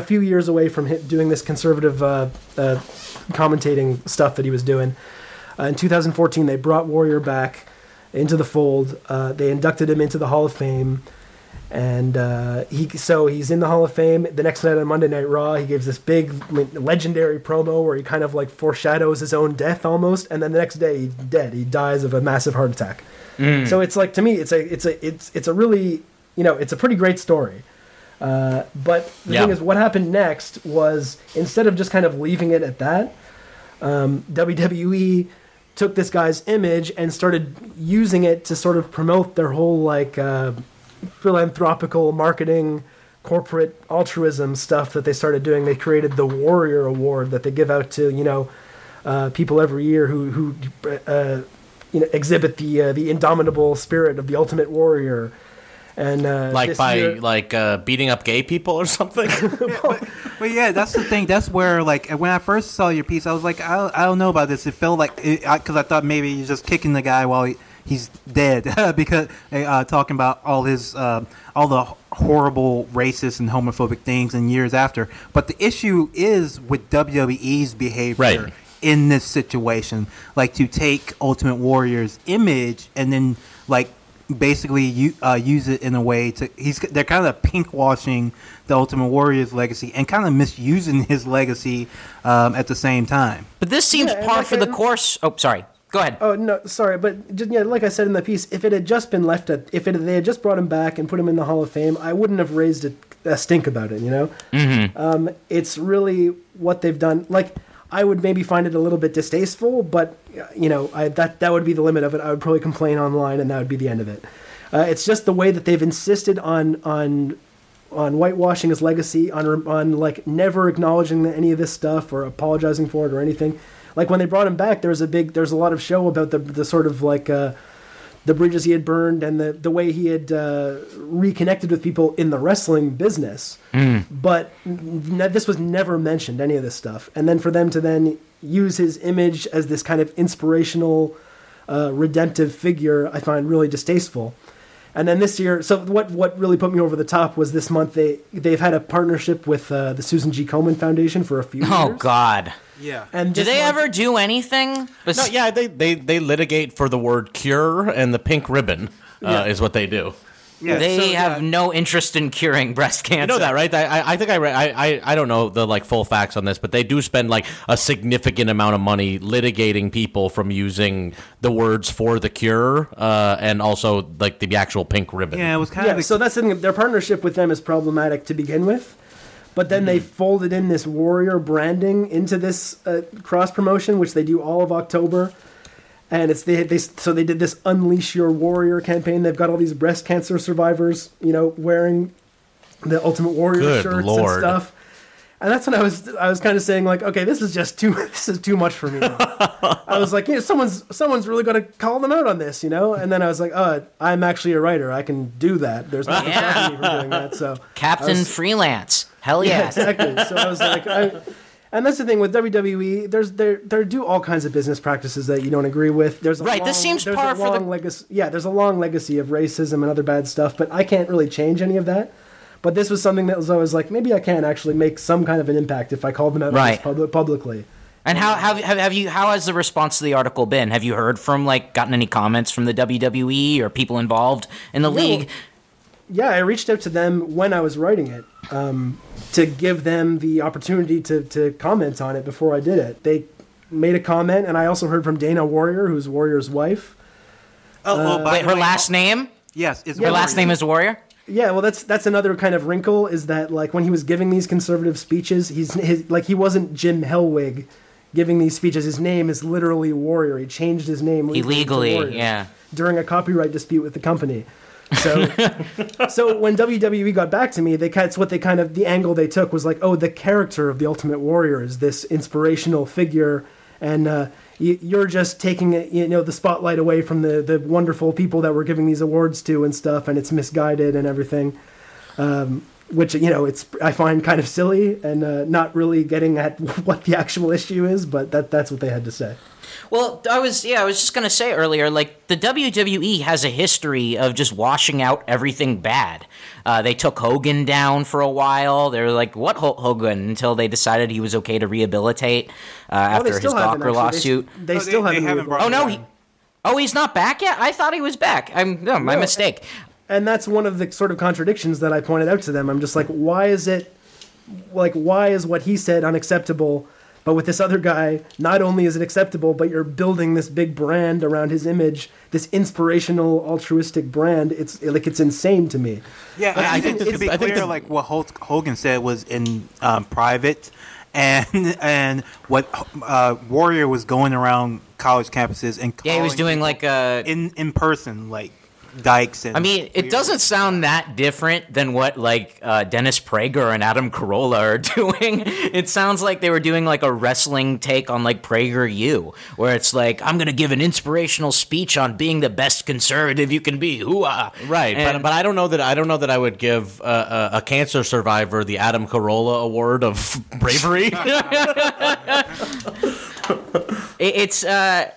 a few years away from doing this conservative uh, uh, commentating stuff that he was doing. Uh, in 2014, they brought Warrior back into the fold. They inducted him into the Hall of Fame, and uh, he so he's in the Hall of Fame. The next night on Monday Night Raw, he gives this big legendary promo where he kind of like foreshadows his own death almost, and then the next day he's dead. He dies of a massive heart attack. So it's like to me, it's a it's a it's it's a really you know it's a pretty great story. Uh, but the
Yeah.
thing is, what happened next was instead of just kind of leaving it at that, um, WWE took this guy's image and started using it to sort of promote their whole like uh, philanthropical marketing, corporate altruism stuff that they started doing. They created the Warrior Award that they give out to you know uh, people every year who who uh, you know exhibit the uh, the indomitable spirit of the Ultimate Warrior. And uh,
like by
year-
like uh, beating up gay people or <laughs> something. <laughs>
But yeah, that's the thing. That's where like when I first saw your piece, I was like, I, I don't know about this. It felt like because I, thought maybe you're just kicking the guy while he, he's dead <laughs> because uh, talking about all his uh, all the horrible racist and homophobic things in years after. But the issue is with WWE's behavior
Right.
in this situation, like to take Ultimate Warrior's image and then like basically u- uh, use it in a way to he's they're kind of pink washing the Ultimate Warrior's legacy and kind of misusing his legacy um, at the same time.
But this seems
Yeah,
par
like
for the course. Oh, sorry. Go ahead.
Oh no, sorry, but just, yeah, like I said in the piece, if it had just been left at, if it, they had just brought him back and put him in the Hall of Fame, I wouldn't have raised a, a stink about it. You know, mm-hmm. um, it's really what they've done. Like I would maybe find it a little bit distasteful, but you know, I, that that would be the limit of it. I would probably complain online, and that would be the end of it. Uh, it's just the way that they've insisted on on on whitewashing his legacy, on on like never acknowledging any of this stuff or apologizing for it or anything. Like when they brought him back, there was a big, there's a lot of show about the the sort of like uh, the bridges he had burned and the, the way he had uh, reconnected with people in the wrestling business. But n- this was never mentioned, any of this stuff. And then for them to then use his image as this kind of inspirational, uh, redemptive figure, I find really distasteful. And then this year, so what what really put me over the top was this month they they've had a partnership with uh, the Susan G. Komen Foundation for a few
Oh
years.
God.
Yeah.
And
Do they
month-
ever do anything? bes-
No, yeah, they, they, they litigate for the word cure and the pink ribbon uh,
Yeah.
is what they do.
Yeah.
They
so,
have
yeah.
no interest in curing <laughs> breast cancer.
You know that, right? I, I- I think I, read, I, I I don't know the like full facts on this, but they do spend like a significant amount of money litigating people from using the words for the cure uh, and also like the actual pink ribbon.
Yeah, it was kind
Yeah,
of. a-
so that's the thing. Their partnership with them is problematic to begin with, but then they folded in this warrior branding into this uh, cross promotion, which they do all of October. And it's they, they so they did this unleash your warrior campaign. They've got all these breast cancer survivors, you know, wearing the Ultimate Warrior
Good
shirts
Lord.
and stuff. And that's when I was I was kind of saying like, okay, this is just too <laughs> this is too much for me. <laughs> I was like, yeah, someone's someone's really going to call them out on this, you know. And then I was like, oh, I'm actually a writer. I can do that. There's nothing
Yeah.
stopping me from doing that. So <laughs>
Captain
was-
Freelance. Hell
yeah,
yeah.
exactly. So I was like, I, and that's the thing with WWE. There's there there do all kinds of business practices that you don't agree with. There's a
Right,
Long,
this seems
there's
par
a
for the-
legacy. Yeah, there's a long legacy of racism and other bad stuff, but I can't really change any of that. But this was something that was always like, maybe I can actually make some kind of an impact if I call them out
Right.
public, publicly.
And how have, have you how has the response to the article been? Have you heard from like gotten any comments from the WWE or people involved in the league?
Yeah, I reached out to them when I was writing it um, to give them the opportunity to, to comment on it before I did it. They made a comment, and I also heard from Dana Warrior, who's Warrior's wife.
oh, oh, by
Wait,
the
her
way,
last name?
Yes, it's
Yeah,
Her last name is Warrior.
Yeah, well, that's that's another kind of wrinkle is that like when he was giving these conservative speeches, he's his, like he wasn't Jim Hellwig giving these speeches. His name is literally Warrior. He changed his name legally
Illegally, yeah.
during a copyright dispute with the company. So, <laughs> so when WWE got back to me, they that's what they kind of the angle they took was like, oh, the character of the Ultimate Warrior is this inspirational figure, and uh, you, you're just taking it, you know the spotlight away from the the wonderful people that we're giving these awards to and stuff, and it's misguided and everything. Um, which you know, it's I find kind of silly and uh, not really getting at <laughs> what the actual issue is, but that that's what they had to say.
Well, I was yeah, I was just gonna say earlier, like the WWE has a history of just washing out everything bad. Uh, they took Hogan down for a while. They were like, "What Hulk Hogan?" Until they decided he was okay to rehabilitate uh,
Oh,
after
they
his
still haven't,
Gawker
actually. They-
lawsuit.
They,
Oh,
still
they- they
haven't.
haven't brought
Oh no,
him
he, oh he's not back yet. I thought he was back. I'm no, my
No,
mistake.
And that's one of the sort of contradictions that I pointed out to them. I'm just like, why is it like why is what he said unacceptable, but with this other guy, not only is it acceptable, but you're building this big brand around his image, this inspirational, altruistic brand. It's like it's insane to me.
Yeah,
I
I,
think
think
this-
to be
I think
clear,
the-
like what Hulk Hogan said was in um, private, and and what uh, Warrior was going around college campuses and
Yeah, he was doing like a.
in in person, like Dykes and.
I mean, it doesn't sound that different than what like uh, Dennis Prager and Adam Carolla are <laughs> doing. It sounds like they were doing like a wrestling take on like Prager U, where it's like I'm gonna give an inspirational speech on being the best conservative you can be. Hooah!
Right, but,
And-
but I don't know that I don't know that I would give uh, a, a cancer survivor the Adam Carolla Award of <laughs> bravery. <laughs>
It- it's uh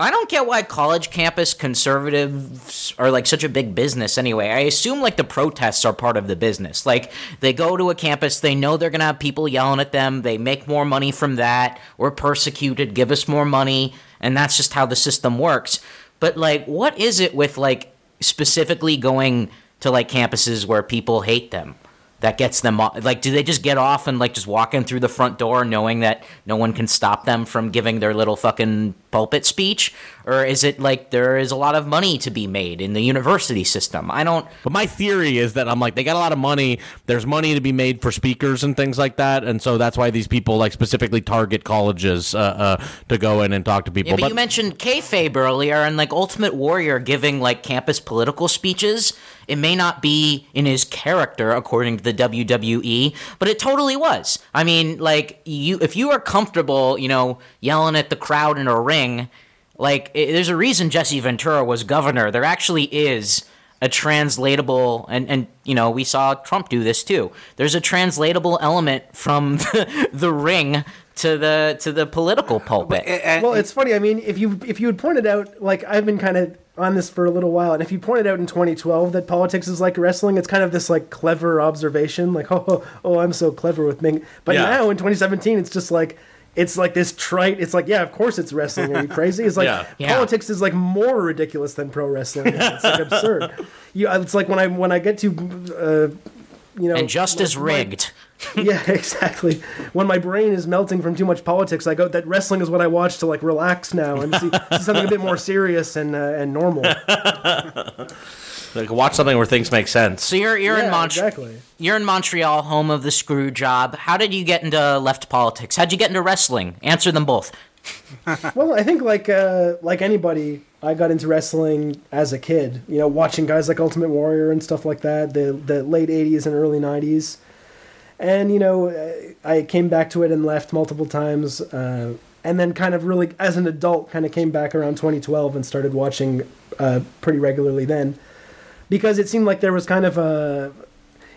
I don't get why college campus conservatives are like such a big business anyway. I assume like the protests are part of the business. Like they go to a campus, they know they're going to have people yelling at them, they make more money from that. We're persecuted, give us more money, and that's just how the system works. But like what is it with like specifically going to like campuses where people hate them? That gets them off? Like, do they just get off and like just walk in through the front door, knowing that no one can stop them from giving their little fucking pulpit speech, or is it like there is a lot of money to be made in the university system? I don't.
But my theory is that I'm like they got a lot of money. There's money to be made for speakers and things like that, and so that's why these people like specifically target colleges uh, uh, to go in and talk to people.
Yeah, but, you mentioned kayfabe earlier, and like Ultimate Warrior giving like campus political speeches. It may not be in his character according to the WWE, but it totally was. I mean, like you, if you are comfortable, you know, yelling at the crowd in a ring, like i there's a reason Jesse Ventura was governor. There actually is a translatable and and you know we saw Trump do this too. There's a translatable element from <laughs> the, the ring to the to the political pulpit.
Well, it's funny. I mean, if you if you had pointed out, like I've been kind of on this for a little while, and if you pointed out in 2012 that politics is like wrestling, it's kind of this like clever observation, like <laughs> oh oh, oh I'm so clever with Ming. But
Yeah.
now in 2017, it's just like it's like this trite. It's like yeah, of course it's wrestling. Are you crazy? It's like <laughs>
Yeah.
Yeah.
politics is like more ridiculous than pro wrestling. It's like absurd. <laughs> You, it's like when I when I get to. Uh, you know,
and just as
my-
rigged. <laughs>
yeah, exactly. When my brain is melting from too much politics, I go that wrestling is what I watch to like relax now and see, see something a bit more serious and uh, and normal.
Like watch something where things make sense.
So you're you're in Montreal.
exactly.
You're in Montreal, home of the screw job. How did you get into left politics? How'd you get into wrestling? Answer them both. <laughs>
Well, I think like uh, like anybody, I got into wrestling as a kid. You know, watching guys like Ultimate Warrior and stuff like that. The the late '80s and early '90s, and you know, uh, I came back to it and left multiple times. Uh, and then, kind of really, as an adult, kind of came back around 2012 and started watching uh, pretty regularly then, because it seemed like there was kind of a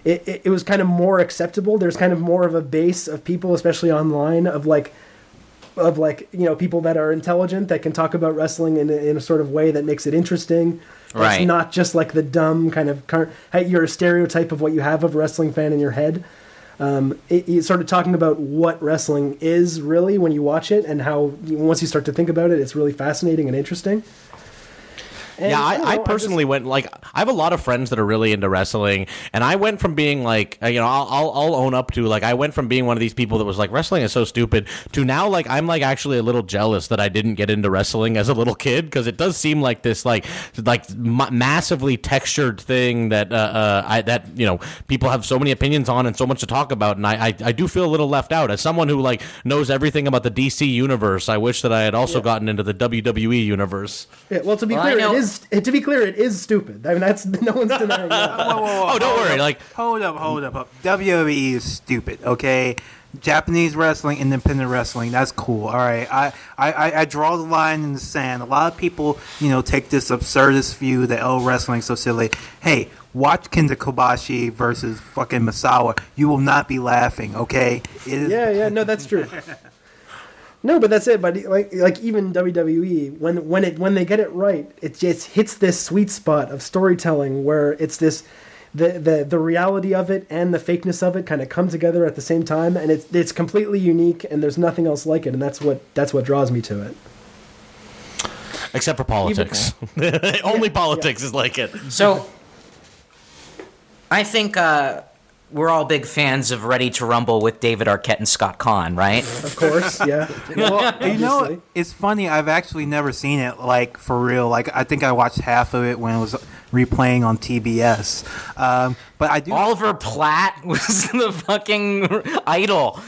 it, it, it was kind of more acceptable. There's kind of more of a base of people, especially online, of like of like you know people that are intelligent that can talk about wrestling in a, in a sort of way that makes it interesting.
Right.
It's not just like the dumb kind of car- you're a stereotype of what you have of a wrestling fan in your head. Um, it, it's sort of talking about what wrestling is really when you watch it and how once you start to think about it, it's really fascinating and interesting. And,
yeah,
don't
I,
know,
I
I'm just-
personally went like I have a lot of friends that are really into wrestling, and I went from being like uh, you know I'll, I'll I'll own up to like I went from being one of these people that was like wrestling is so stupid to now like I'm like actually a little jealous that I didn't get into wrestling as a little kid because it does seem like this like like ma- massively textured thing that uh, uh I that you know people have so many opinions on and so much to talk about, and I I, I do feel a little left out as someone who like knows everything about the DC universe. I wish that I had also gotten into the WWE universe.
Yeah, well, to be
Well,
clear, it is. To be clear, it is stupid. I mean, that's no one's <laughs> denying that.
Whoa, whoa, whoa,
Oh, don't
hold
worry,
up,
like-
hold up, hold up, hold up. WWE is stupid. Okay, Japanese wrestling, independent wrestling, that's cool. All right, I, I, I- I draw the line in the sand. A lot of people, you know, take this absurdist view that oh, wrestling's so silly. Hey, watch Kenta Kobashi versus fucking Misawa. You will not be laughing. Okay, it is
yeah, yeah, no, that's true. <laughs> No, but that's it. But like, like even WWE, when when it when they get it right, it just hits this sweet spot of storytelling where it's this, the the the reality of it and the fakeness of it kind of come together at the same time, and it's it's completely unique, and there's nothing else like it, and that's what that's what draws me to it.
Except for politics. <laughs> Only politics is like it.
So, I think uh, we're all big fans of Ready to Rumble with David Arquette and Scott Caan, right?
Of course, yeah. <laughs>
Well, you know, it's funny. I've actually never seen it like for real. Like I think I watched half of it when it was replaying on TBS. Um, but I do.
Oliver Platt <laughs> was the fucking idol.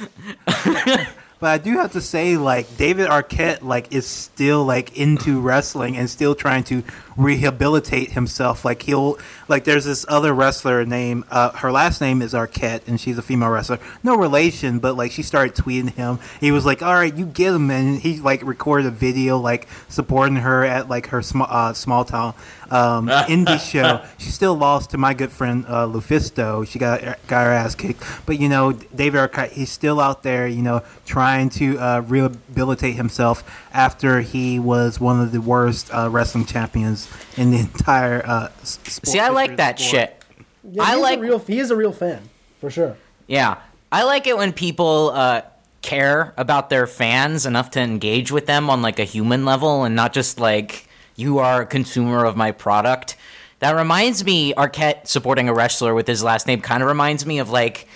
<laughs>
But I do have to say, like David Arquette, like is still like into wrestling and still trying to rehabilitate himself. Like he'll like there's this other wrestler name. uh, her last name is Arquette and she's a female wrestler, no relation, but like she started tweeting him. He was like, "All right, you get him," and he like recorded a video like supporting her at like her small uh, small town um, <laughs> indie show. She still lost to my good friend uh, Lufisto. She got got her ass kicked. But you know, David Arquette, he's still out there. You know, trying to uh, rehabilitate himself after he was one of the worst uh, wrestling champions in the entire. Uh, sport,
See, I like that
sport.
shit.
Yeah,
I like
a real. He is a real fan for sure.
Yeah, I like it when people uh, care about their fans enough to engage with them on like a human level and not just like you are a consumer of my product. That reminds me, Arquette supporting a wrestler with his last name kind of reminds me of like.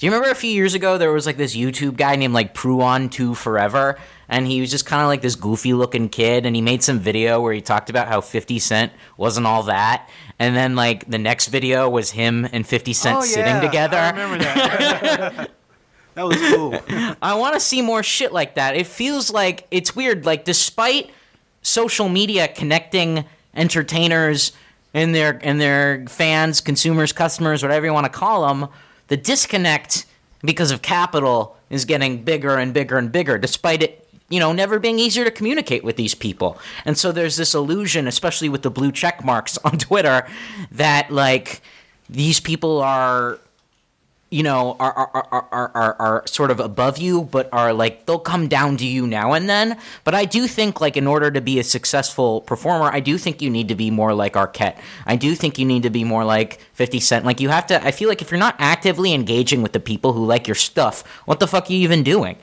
Do you remember a few years ago there was like this YouTube guy named like Pruon Two Forever, and he was just kind of like this goofy looking kid, and he made some video where he talked about how Fifty Cent wasn't all that, and then like the next video was him and Fifty Cent
Oh,
sitting
yeah,
together.
I remember that. <laughs> that was cool.
I want to see more shit like that. It feels like it's weird. Like, despite social media connecting entertainers and their and their fans, consumers, customers, whatever you want to call them, the disconnect because of capital is getting bigger and bigger and bigger. Despite it you know, never being easier to communicate with these people. And so there's this illusion, especially with the blue check marks <laughs> on Twitter, that like these people are you know, are, are, are, are, are, sort of above you, but are like, they'll come down to you now and then. But I do think, like, in order to be a successful performer, I do think you need to be more like Arquette. I do think you need to be more like 50 Cent. Like, you have to, I feel like if you're not actively engaging with the people who like your stuff, what the fuck are you even doing?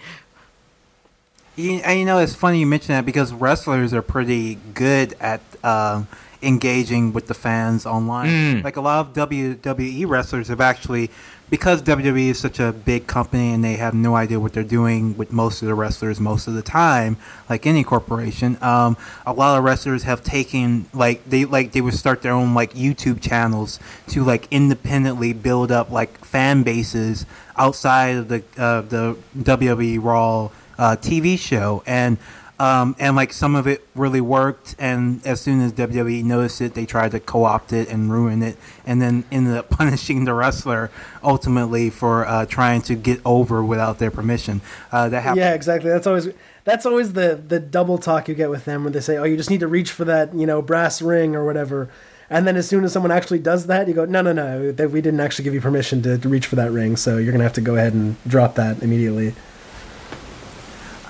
You, and you know, it's funny you mention that because wrestlers are pretty good at um, engaging with the fans online. Like a lot of WWE wrestlers have actually, because WWE is such a big company and they have no idea what they're doing with most of the wrestlers most of the time, like any corporation. Um, a lot of wrestlers have taken like they like they would start their own like YouTube channels to like independently build up like fan bases outside of the uh, the WWE Raw uh, TV show, and um, and like some of it really worked. And as soon as WWE noticed it, they tried to co-opt it and ruin it, and then ended up <laughs> punishing the wrestler ultimately for uh, trying to get over without their permission. Uh, that happened.
Yeah, exactly. That's always that's always the the double talk you get with them when they say, "Oh, you just need to reach for that, you know, brass ring or whatever." And then as soon as someone actually does that, you go, "No, no, no, we didn't actually give you permission to, to reach for that ring, so you're gonna have to go ahead and drop that immediately."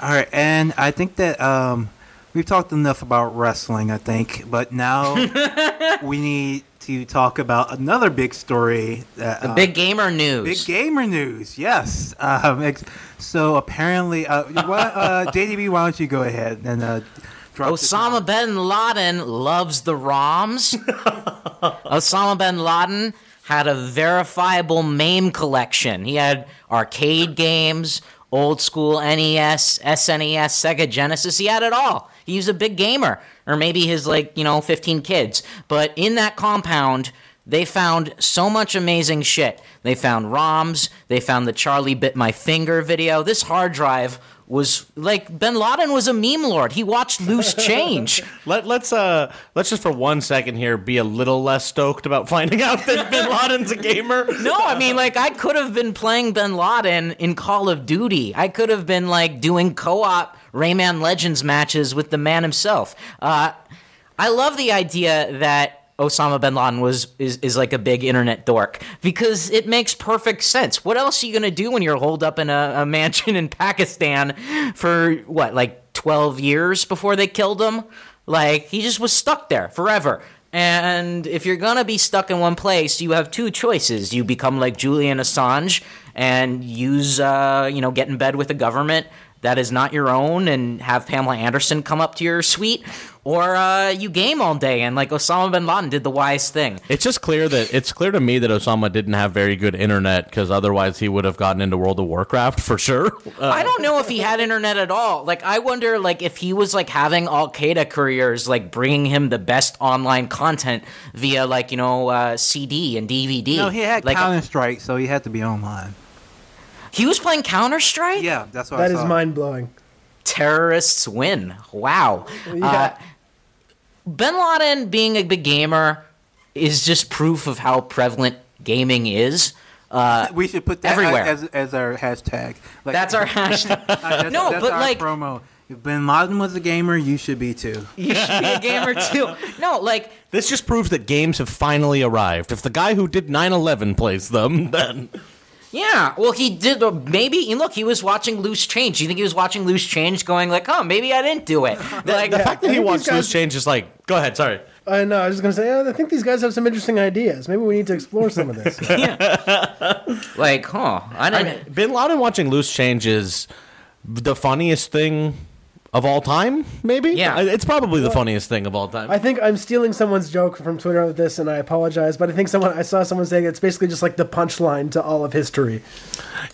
All right, and I think that um, we've talked enough about wrestling. I think, but now <laughs> we need to talk about another big story. That,
The
uh,
big gamer news.
Big gamer news, yes. Um, ex- so apparently, uh, what, uh, <laughs> JDB, why don't you go ahead and uh,
Osama bin Laden loves the ROMs. <laughs> Osama bin Laden had a verifiable MAME collection. He had arcade games, old school NES, SNES, Sega Genesis. He had it all. He was a big gamer, or maybe his like you know 15 kids. But in that compound. They found so much amazing shit. They found ROMs. They found the Charlie bit my finger video. This hard drive was like Bin Laden was a meme lord. He watched Loose <laughs> Change.
Let, let's uh let's just for one second here be a little less stoked about finding out that Bin <laughs> Laden's a gamer.
No, I mean, like, I could have been playing Bin Laden in Call of Duty. I could have been, like, doing co op Rayman Legends matches with the man himself. Uh, I love the idea that Osama bin Laden was is, is like a big internet dork because it makes perfect sense. What else are you gonna do when you're holed up in a, a mansion in Pakistan for what, like twelve years before they killed him? Like he just was stuck there forever. And if you're gonna be stuck in one place, you have two choices. You become like Julian Assange and use, uh, you know, get in bed with the government that is not your own and have Pamela Anderson come up to your suite, or uh, you game all day and like Osama bin Laden did the wise thing.
It's just clear that it's clear to me that Osama didn't have very good internet because otherwise he would have gotten into World of Warcraft for sure. Uh, <laughs>
I don't know if he had internet at all. Like, I wonder, like, if he was like having Al Qaeda couriers like bringing him the best online content via like you know uh, CD and DVD.
No, he had
like
Counter Strike, so he had to be online.
he was playing Counter Strike.
Yeah, that's what
That
I
is mind blowing.
terrorists win. Wow.
Yeah.
Uh, Bin Laden being a big gamer is just proof of how prevalent gaming is. Uh,
We should put that
Everywhere.
as, as our hashtag. Like,
that's our <laughs> hashtag.
uh, that's-
no,
that's
but
our
like
promo. If Bin Laden was a gamer, you should be too.
you should be a gamer <laughs> too. No, like
this just proves that games have finally arrived. If the guy who did 9/11 plays them, <laughs> then
yeah. Well, he did. uh, Maybe look, he was watching Loose Change. Do you think he was watching Loose Change, going like, "Oh, maybe I didn't do it." <laughs> Like,
the fact that he watched
guys-
Loose Change is like, go ahead, sorry.
I know. I was just gonna say. "Oh, I think these guys have some interesting ideas. Maybe we need to explore some of this. <laughs> Yeah.
Like, huh? I
I
didn't.
mean, Bin Laden watching Loose Change is the funniest thing of all time. Maybe,
Yeah.
it's probably the funniest thing of all time.
I think I'm stealing someone's joke from Twitter with this, and I apologize. But I think someone I saw someone saying it's basically just like the punchline to all of history.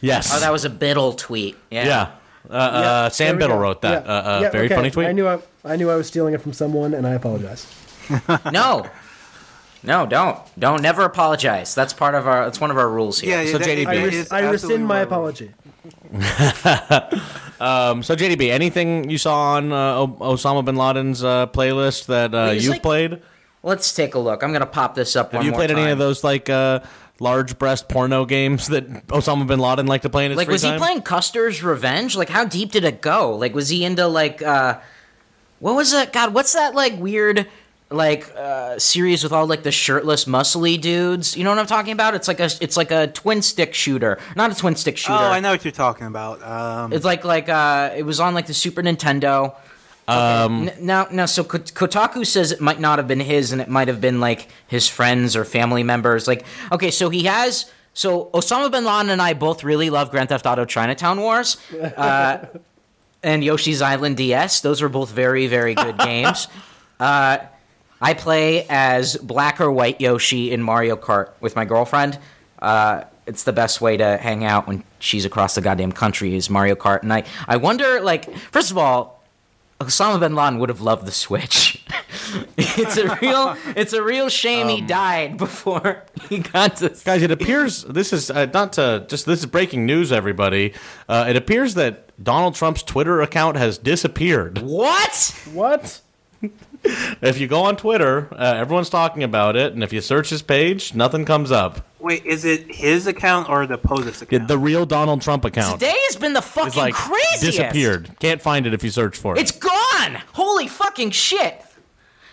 yes,
oh, that was a Biddle tweet. Yeah.
yeah. Uh, uh, Sam Biddle
go.
wrote that.
Yeah.
Uh, uh,
Yeah,
very
okay.
funny tweet.
I knew I, I knew I was stealing it from someone, and I apologize. <laughs>
No. No, don't. Don't never apologize. That's part of our that's one of our rules here.
Yeah, yeah.
So
that-
JDB.
I, res- I rescind my apology. <laughs>
Um, so JDB, anything you saw on uh, o- Osama bin Laden's uh, playlist that uh, you've
like-
played?
Let's take a look. I'm gonna pop this up
Have you played any of those like uh, large breast porno games that Osama bin Laden liked to play in his
Like,
free
was he playing Custer's Revenge? Like, how deep did it go? Like, was he into like, uh, what was it? God, what's that like weird, like, uh, series with all like the shirtless, muscly dudes? You know what I'm talking about? It's like a, it's like a twin stick shooter, not a twin stick shooter.
Oh, I know what you're talking about. Um,
It's like like uh, it was on like the Super Nintendo. Um, now, now, so Kotaku says it might not have been his, and it might have been like his friends or family members. Like, okay, so he has. So Osama bin Laden and I both really love Grand Theft Auto Chinatown Wars, uh, <laughs> and Yoshi's Island DS. Those were both very, very good <laughs> games. Uh, I play as black or white Yoshi in Mario Kart with my girlfriend. Uh, it's the best way to hang out when she's across the goddamn country is Mario Kart. And I, I wonder, like, first of all, Osama bin Laden would have loved the Switch. <laughs> it's a real, it's a real shame he died before <laughs> he got to.
Guys, it appears this is uh, not to just this is breaking news. Everybody, uh, it appears that Donald Trump's Twitter account has disappeared.
What?
What? <laughs>
If you go on Twitter, uh, everyone's talking about it, and if you search his page, nothing comes up.
wait, is it his account or the POTUS account?
The real Donald Trump account
Today has been the
is
fucking
like
craziest.
disappeared. Can't find it if you search for it.
It's gone. Holy fucking shit.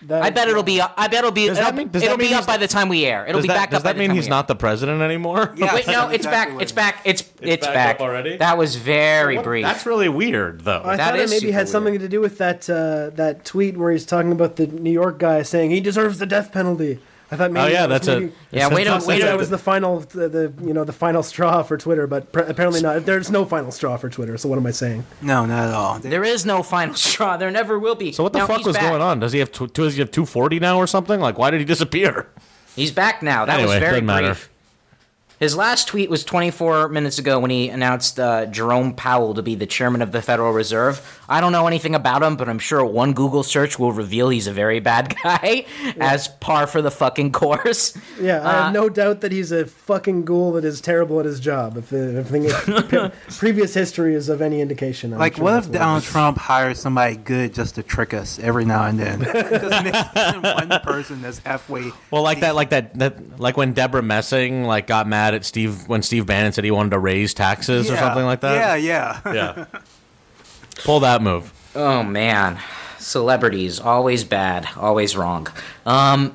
That-
I bet it'll be. up- I bet it'll be.
Does that
it'll,
mean- does
it'll
that mean
be up by the time we air. It'll be
that,
back
does
up. by
that
the
mean
time
he's not the president anymore?
Yeah. <laughs>
Wait, no,
that's
it's
exactly
back. It's back. It's it's,
back
back,
up already?
That was very brief.
That's really weird, though.
I
That
thought it
is
maybe
super
had something to do with that uh, that tweet where he's talking about the New York guy saying he deserves the death penalty. I thought maybe
Oh, yeah,
that was
that's a-
Yeah, wait a-
I thought
wait a-
that was the final the, the you know the final straw for Twitter, but pr- apparently not. There's no final straw for Twitter. So what am I saying?
no, not at all.
there is no final <laughs> straw. There never will be.
so what the
Now,
fuck was
back.
going on? Does he have tw- does he have 240 now or something? Like, why did he disappear?
He's back now. That
Anyway,
was very
doesn't matter.
Brief. His last tweet was 24 minutes ago when he announced uh, Jerome Powell to be the chairman of the Federal Reserve. I don't know anything about him, but I'm sure one Google search will reveal he's a very bad <laughs> guy, as par for the fucking course.
Yeah, I
Uh,
have no doubt that he's a fucking ghoul that is terrible at his job. If, if, if <laughs> previous history is of any indication, I'm
Like,
sure
what if Donald. Trump hires somebody good just to trick us every now and then? <laughs> just one person that's halfway.
Well, like that, like that, that, like when Debra Messing like got mad at Steve when Steve Bannon said he wanted to raise taxes or something like that.
Yeah, yeah. <laughs>
yeah. Pull that move.
Oh man, celebrities always bad, always wrong. Um,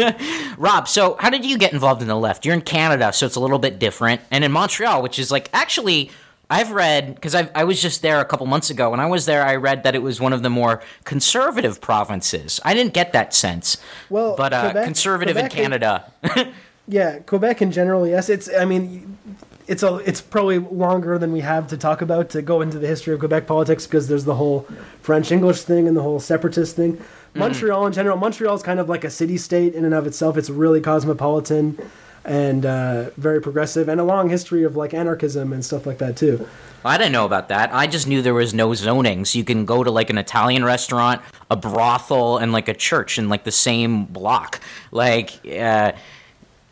<laughs> Rob, so how did you get involved in the left? You're in Canada, so it's a little bit different, and in Montreal, which is like actually. I've read because I I was just there a couple months ago. When I was there, I read that it was one of the more conservative provinces. I didn't get that sense.
Well,
but uh,
Quebec-
conservative
Quebec
in Canada. <laughs>
Yeah, Quebec in general, yes. It's I mean, it's a it's probably longer than we have to talk about to go into the history of Quebec politics because there's the whole French English thing and the whole separatist thing.
Mm-hmm.
Montreal in general, Montreal is kind of like a city state in and of itself. It's really cosmopolitan and uh, very progressive, and a long history of like anarchism and stuff like that too.
I didn't know about that. I just knew there was no zoning, so you can go to like an Italian restaurant, a brothel, and like a church in like the same block. Like, uh,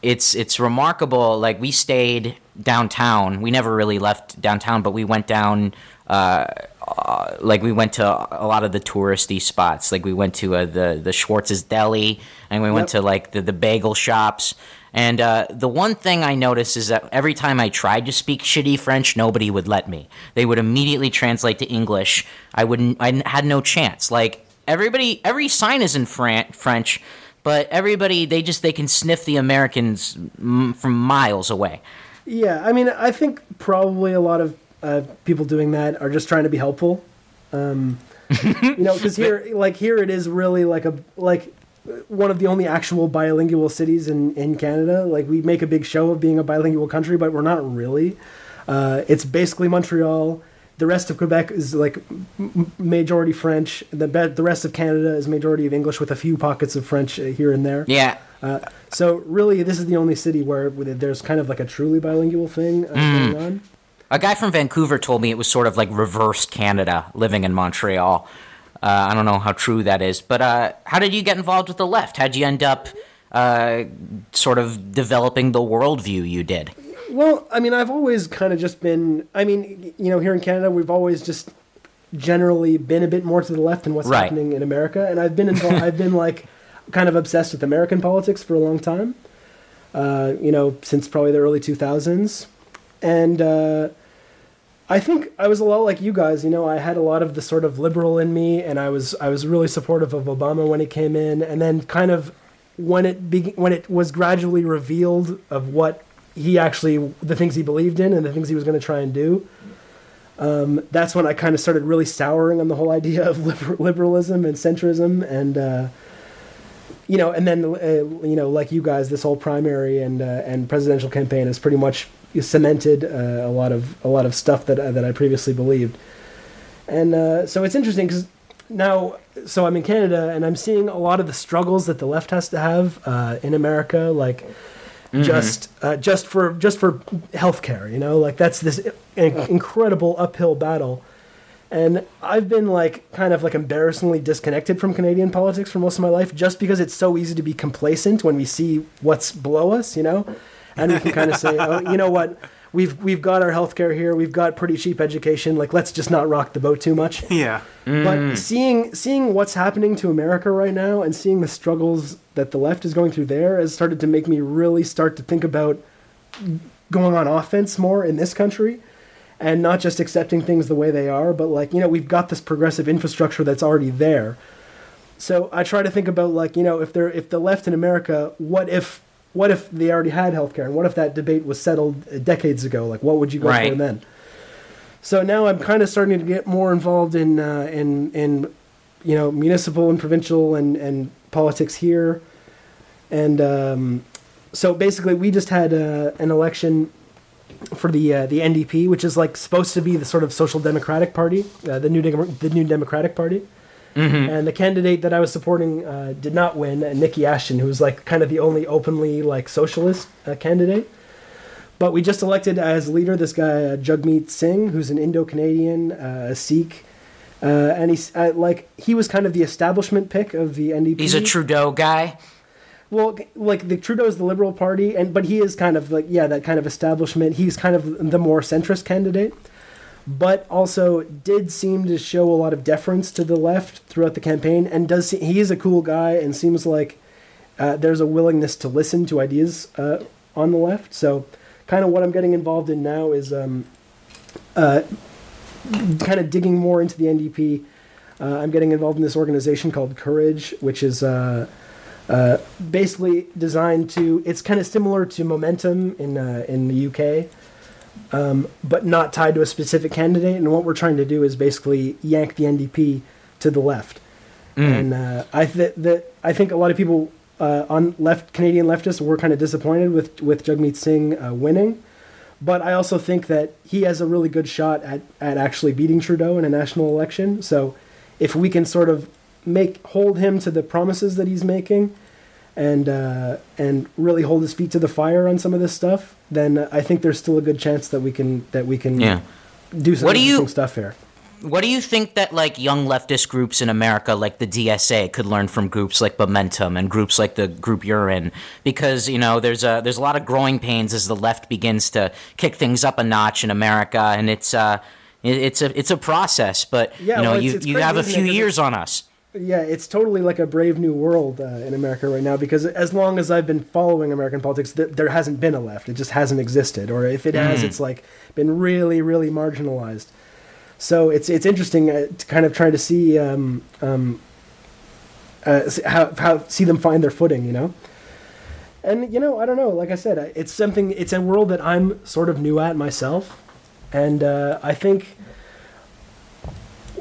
it's it's remarkable. Like we stayed downtown. We never really left downtown, but we went down. Uh, uh, like we went to a lot of the touristy spots. Like we went to uh, the the Schwartz's Deli, and we went to like the the bagel shops. And uh, the one thing I noticed is that every time I tried to speak shitty French, nobody would let me. They would immediately translate to English. I wouldn't. I had no chance. Like everybody, every sign is in Fran- French, but everybody they just they can sniff the Americans from miles away.
Yeah, I mean, I think probably a lot of uh, people doing that are just trying to be helpful. Um, you know, because here, <laughs> like here, it is really like a like one of the only actual bilingual cities in in Canada. Like we make a big show of being a bilingual country, but we're not really. Uh, it's basically Montreal. The rest of Quebec is like majority French. The the rest of Canada is majority of English, with a few pockets of French uh, here and there.
Yeah,
Uh, so really, this is the only city where there's kind of like a truly bilingual thing uh, going on.
a guy from Vancouver told me it was sort of like reverse Canada living in Montreal. Uh, I don't know how true that is, but uh, how did you get involved with the left? How'd you end up uh, sort of developing the worldview you did?
Well, I mean, I've always kind of just been. I mean, you know, here in Canada, we've always just generally been a bit more to the left than what's
Right.
happening in America, and I've been involved. I've been like kind of obsessed with American politics for a long time. uh, you know, since probably the early 2000s. And uh, I think I was a lot like you guys. You know, I had a lot of the sort of liberal in me, and I was I was really supportive of Obama when he came in, and then kind of when it be, when it was gradually revealed of what he actually the things he believed in and the things he was going to try and do. Um, that's when I kind of started really souring on the whole idea of liber- liberalism and centrism, and uh, you know, and then uh, you know, like you guys, this whole primary and uh, and presidential campaign has pretty much cemented uh, a lot of a lot of stuff that uh, that I previously believed, and uh, so it's interesting because now, so I'm in Canada and I'm seeing a lot of the struggles that the left has to have in America, like just uh, just for just for healthcare, you know, like that's this in- incredible uphill battle. And I've been like kind of like embarrassingly disconnected from Canadian politics for most of my life just because it's so easy to be complacent when we see what's below us, you know? And we can kind of say, oh, you know what? We've we've got our healthcare here. We've got pretty cheap education. Like let's just not rock the boat too much. <laughs>
Yeah.
But mm. seeing seeing what's happening to America right now and seeing the struggles that the left is going through there has started to make me really start to think about going on offense more in this country and not just accepting things the way they are, but like, you know, we've got this progressive infrastructure that's already there. So I try to think about like, you know, if they're if the left in America, what if what if they already had healthcare and what if that debate was settled uh, decades ago? Like what would you go
Right.
for then? So now I'm kind of starting to get more involved in uh, in in you know municipal and provincial and and politics here, and um, so basically we just had uh, an election for the uh, the NDP, which is like supposed to be the sort of social democratic party, uh, the new Demo- the new Democratic Party. And the candidate that I was supporting uh, did not win, uh, Niki Ashton, who was like kind of the only openly like socialist uh, candidate. But we just elected as leader this guy uh, Jagmeet Singh, who's an Indo-Canadian, uh, a Sikh, uh, and he's uh, like he was kind of the establishment pick of the NDP.
He's a Trudeau guy.
Well, like the Trudeau is the Liberal Party, and but he is kind of like yeah that kind of establishment. He's kind of the more centrist candidate, but also did seem to show a lot of deference to the left throughout the campaign, and does se- he is a cool guy and seems like uh, there's a willingness to listen to ideas uh, on the left. So, kind of what I'm getting involved in now is um, uh, kind of digging more into the NDP. Uh, I'm getting involved in this organization called Courage, which is uh, uh, basically designed to. It's kind of similar to Momentum in uh, in the UK, um, but not tied to a specific candidate. And what we're trying to do is basically yank the NDP to the left. And uh, I th- that I think a lot of people uh, on left Canadian leftists were kind of disappointed with with Jagmeet Singh uh, winning. But I also think that he has a really good shot at, at actually beating Trudeau in a national election. So if we can sort of make hold him to the promises that he's making and uh, and really hold his feet to the fire on some of this stuff, then I think there's still a good chance that we can that we can
Yeah.
do some
What do you-
stuff here.
What do you think that like young leftist groups in America, like the DSA, could learn from groups like Momentum and groups like the group you're in? Because you know, there's a there's a lot of growing pains as the left begins to kick things up a notch in America, and it's uh, it's a it's a process. But
Yeah,
you know,
well, it's-
you
it's
you
crazy,
have a few years on us.
Yeah, it's totally like a brave new world uh, in America right now because as long as I've been following American politics, th- there hasn't been a left. It just hasn't existed, or if it has, it's like been really, really marginalized. So it's it's interesting uh, to kind of try to see um, um, uh, how how see them find their footing, you know. And you know, I don't know. Like I said, it's something. It's a world that I'm sort of new at myself, and uh, I think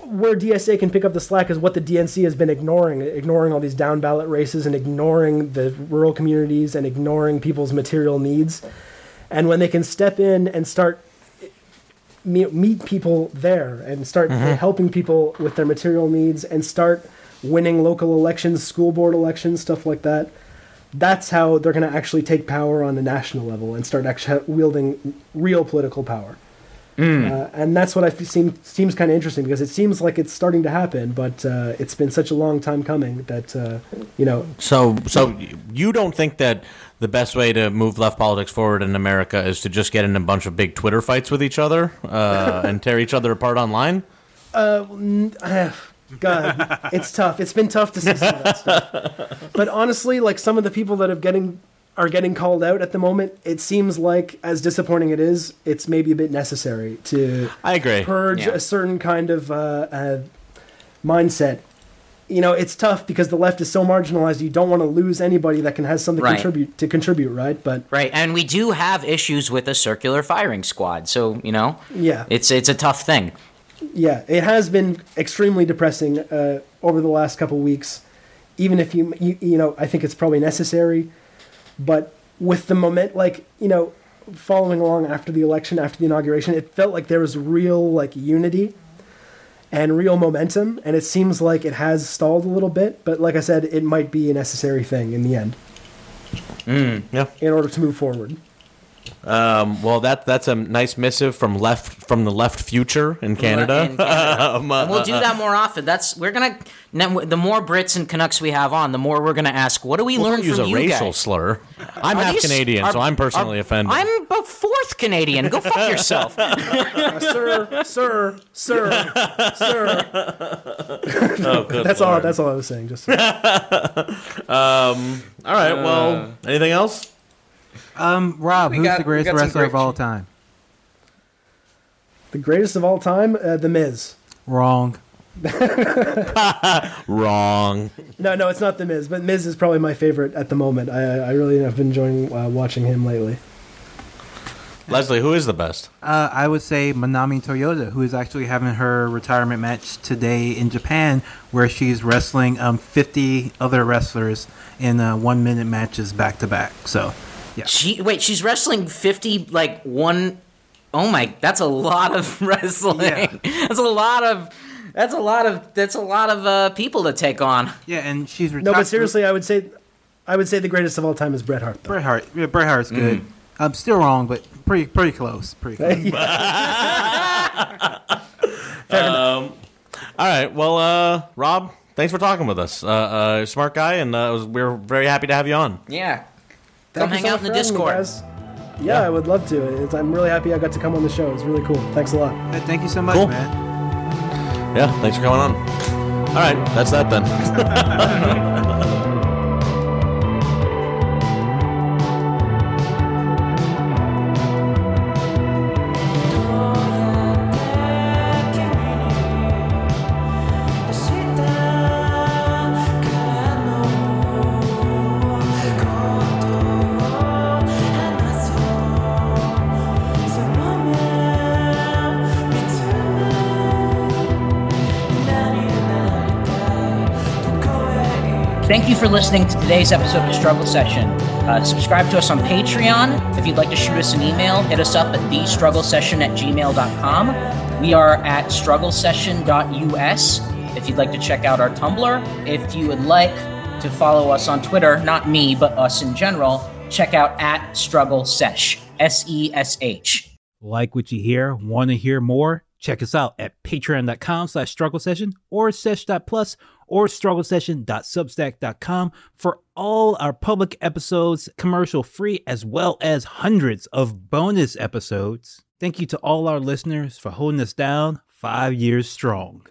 where DSA can pick up the slack is what the DNC has been ignoring, ignoring all these down ballot races and ignoring the rural communities and ignoring people's material needs. And when they can step in and start meet, meet people there and start mm-hmm. helping people with their material needs and start winning local elections, school board elections, stuff like that. That's how they're going to actually take power on the national level and start actually wielding real political power. Uh, and that's what I f- seem seems kind of interesting because it seems like it's starting to happen, but uh, it's been such a long time coming that uh, you know.
So, so you don't think that the best way to move left politics forward in America is to just get in a bunch of big Twitter fights with each other uh, and tear each other apart online? <sighs>
God, it's tough. It's been tough to see some of that stuff. But honestly, like some of the people that have getting are getting called out at the moment, it seems like, as disappointing it is, it's maybe a bit necessary to
I agree.
purge
Yeah.
a certain kind of uh, uh, mindset. You know, it's tough because the left is so marginalized. You don't want to lose anybody that can has something
Right.
contribute to contribute, right? But
Right, and we do have issues with a circular firing squad, so you know,
yeah,
it's it's a tough thing.
yeah, it has been extremely depressing uh, over the last couple weeks. Even if you, you you know, I think it's probably necessary, but with the moment, like you know, following along after the election, after the inauguration, it felt like there was real like unity and real momentum, and it seems like it has stalled a little bit. But like I said, it might be a necessary thing in the end mm,
Yeah.
in order to move forward.
Um, well, that that's a nice missive from left from the left future in Canada.
In Canada. <laughs>
Um, uh,
And we'll do that more often. That's we're gonna. now, The more Brits and Canucks we have on, the more we're gonna ask, what do we
we'll
learn
use
from
a
you
racial
guys?
slur. I'm
Are
half
these-
Canadian,
are-
so I'm personally
are-
offended.
I'm a fourth Canadian. Go fuck <laughs> yourself.
Uh, <laughs> sir, sir, sir, sir.
oh, good
That's all. That's all I was saying. Just
All right. well, anything else?
Um, Rob, who's
got-
the greatest wrestler
great
of all time?
the greatest of all time, uh, The Miz.
Wrong. <laughs>
Wrong.
No, no, it's not The Miz, but Miz is probably my favorite at the moment. I, I really have been enjoying uh, watching him lately.
Leslie, who is the best?
Uh, I would say Manami Toyota, who is actually having her retirement match today in Japan, where she's wrestling um, 50 other wrestlers in uh, one minute matches back to back. So, yeah.
She wait, she's wrestling fifty like one oh my, that's a lot of <laughs> wrestling.
Yeah.
That's a lot of. That's a lot of. That's a lot of uh, people to take on.
Yeah, and she's retired.
No, but seriously, I would say, I would say the greatest of all time is Bret Hart. Though.
Bret Hart. Yeah, Bret Hart's good. I'm still wrong, but pretty pretty close. Pretty close. <laughs>
All right. Well, uh, Rob, thanks for talking with us. Uh, uh, smart guy, and uh, was, we're very happy to have you on.
Yeah.
Thank
Come hang
so
out in the
for having me,
Discord.
guys. Yeah, I would love to. It's, I'm really happy I got to come on the show. It's really cool. Thanks a lot.
Hey, Thank you so much,
Cool.
man.
Yeah. Thanks for coming on. All right. That's that then. <laughs>
Thank you for listening to today's episode of the Struggle Session. Uh, subscribe to us on Patreon. If you'd like to shoot us an email, hit us up at thestrugglesession at gmail.com. We are at strugglesession.us. If you'd like to check out our Tumblr, if you would like to follow us on Twitter, not me, but us in general, check out at struggle sesh, S E S H.
Like what you hear? Want to hear more? Check us out at patreon.com slash struggle session or sesh.plus or struggle session.substack.com for all our public episodes, commercial free, as well as hundreds of bonus episodes. Thank you to all our listeners for holding us down five years strong.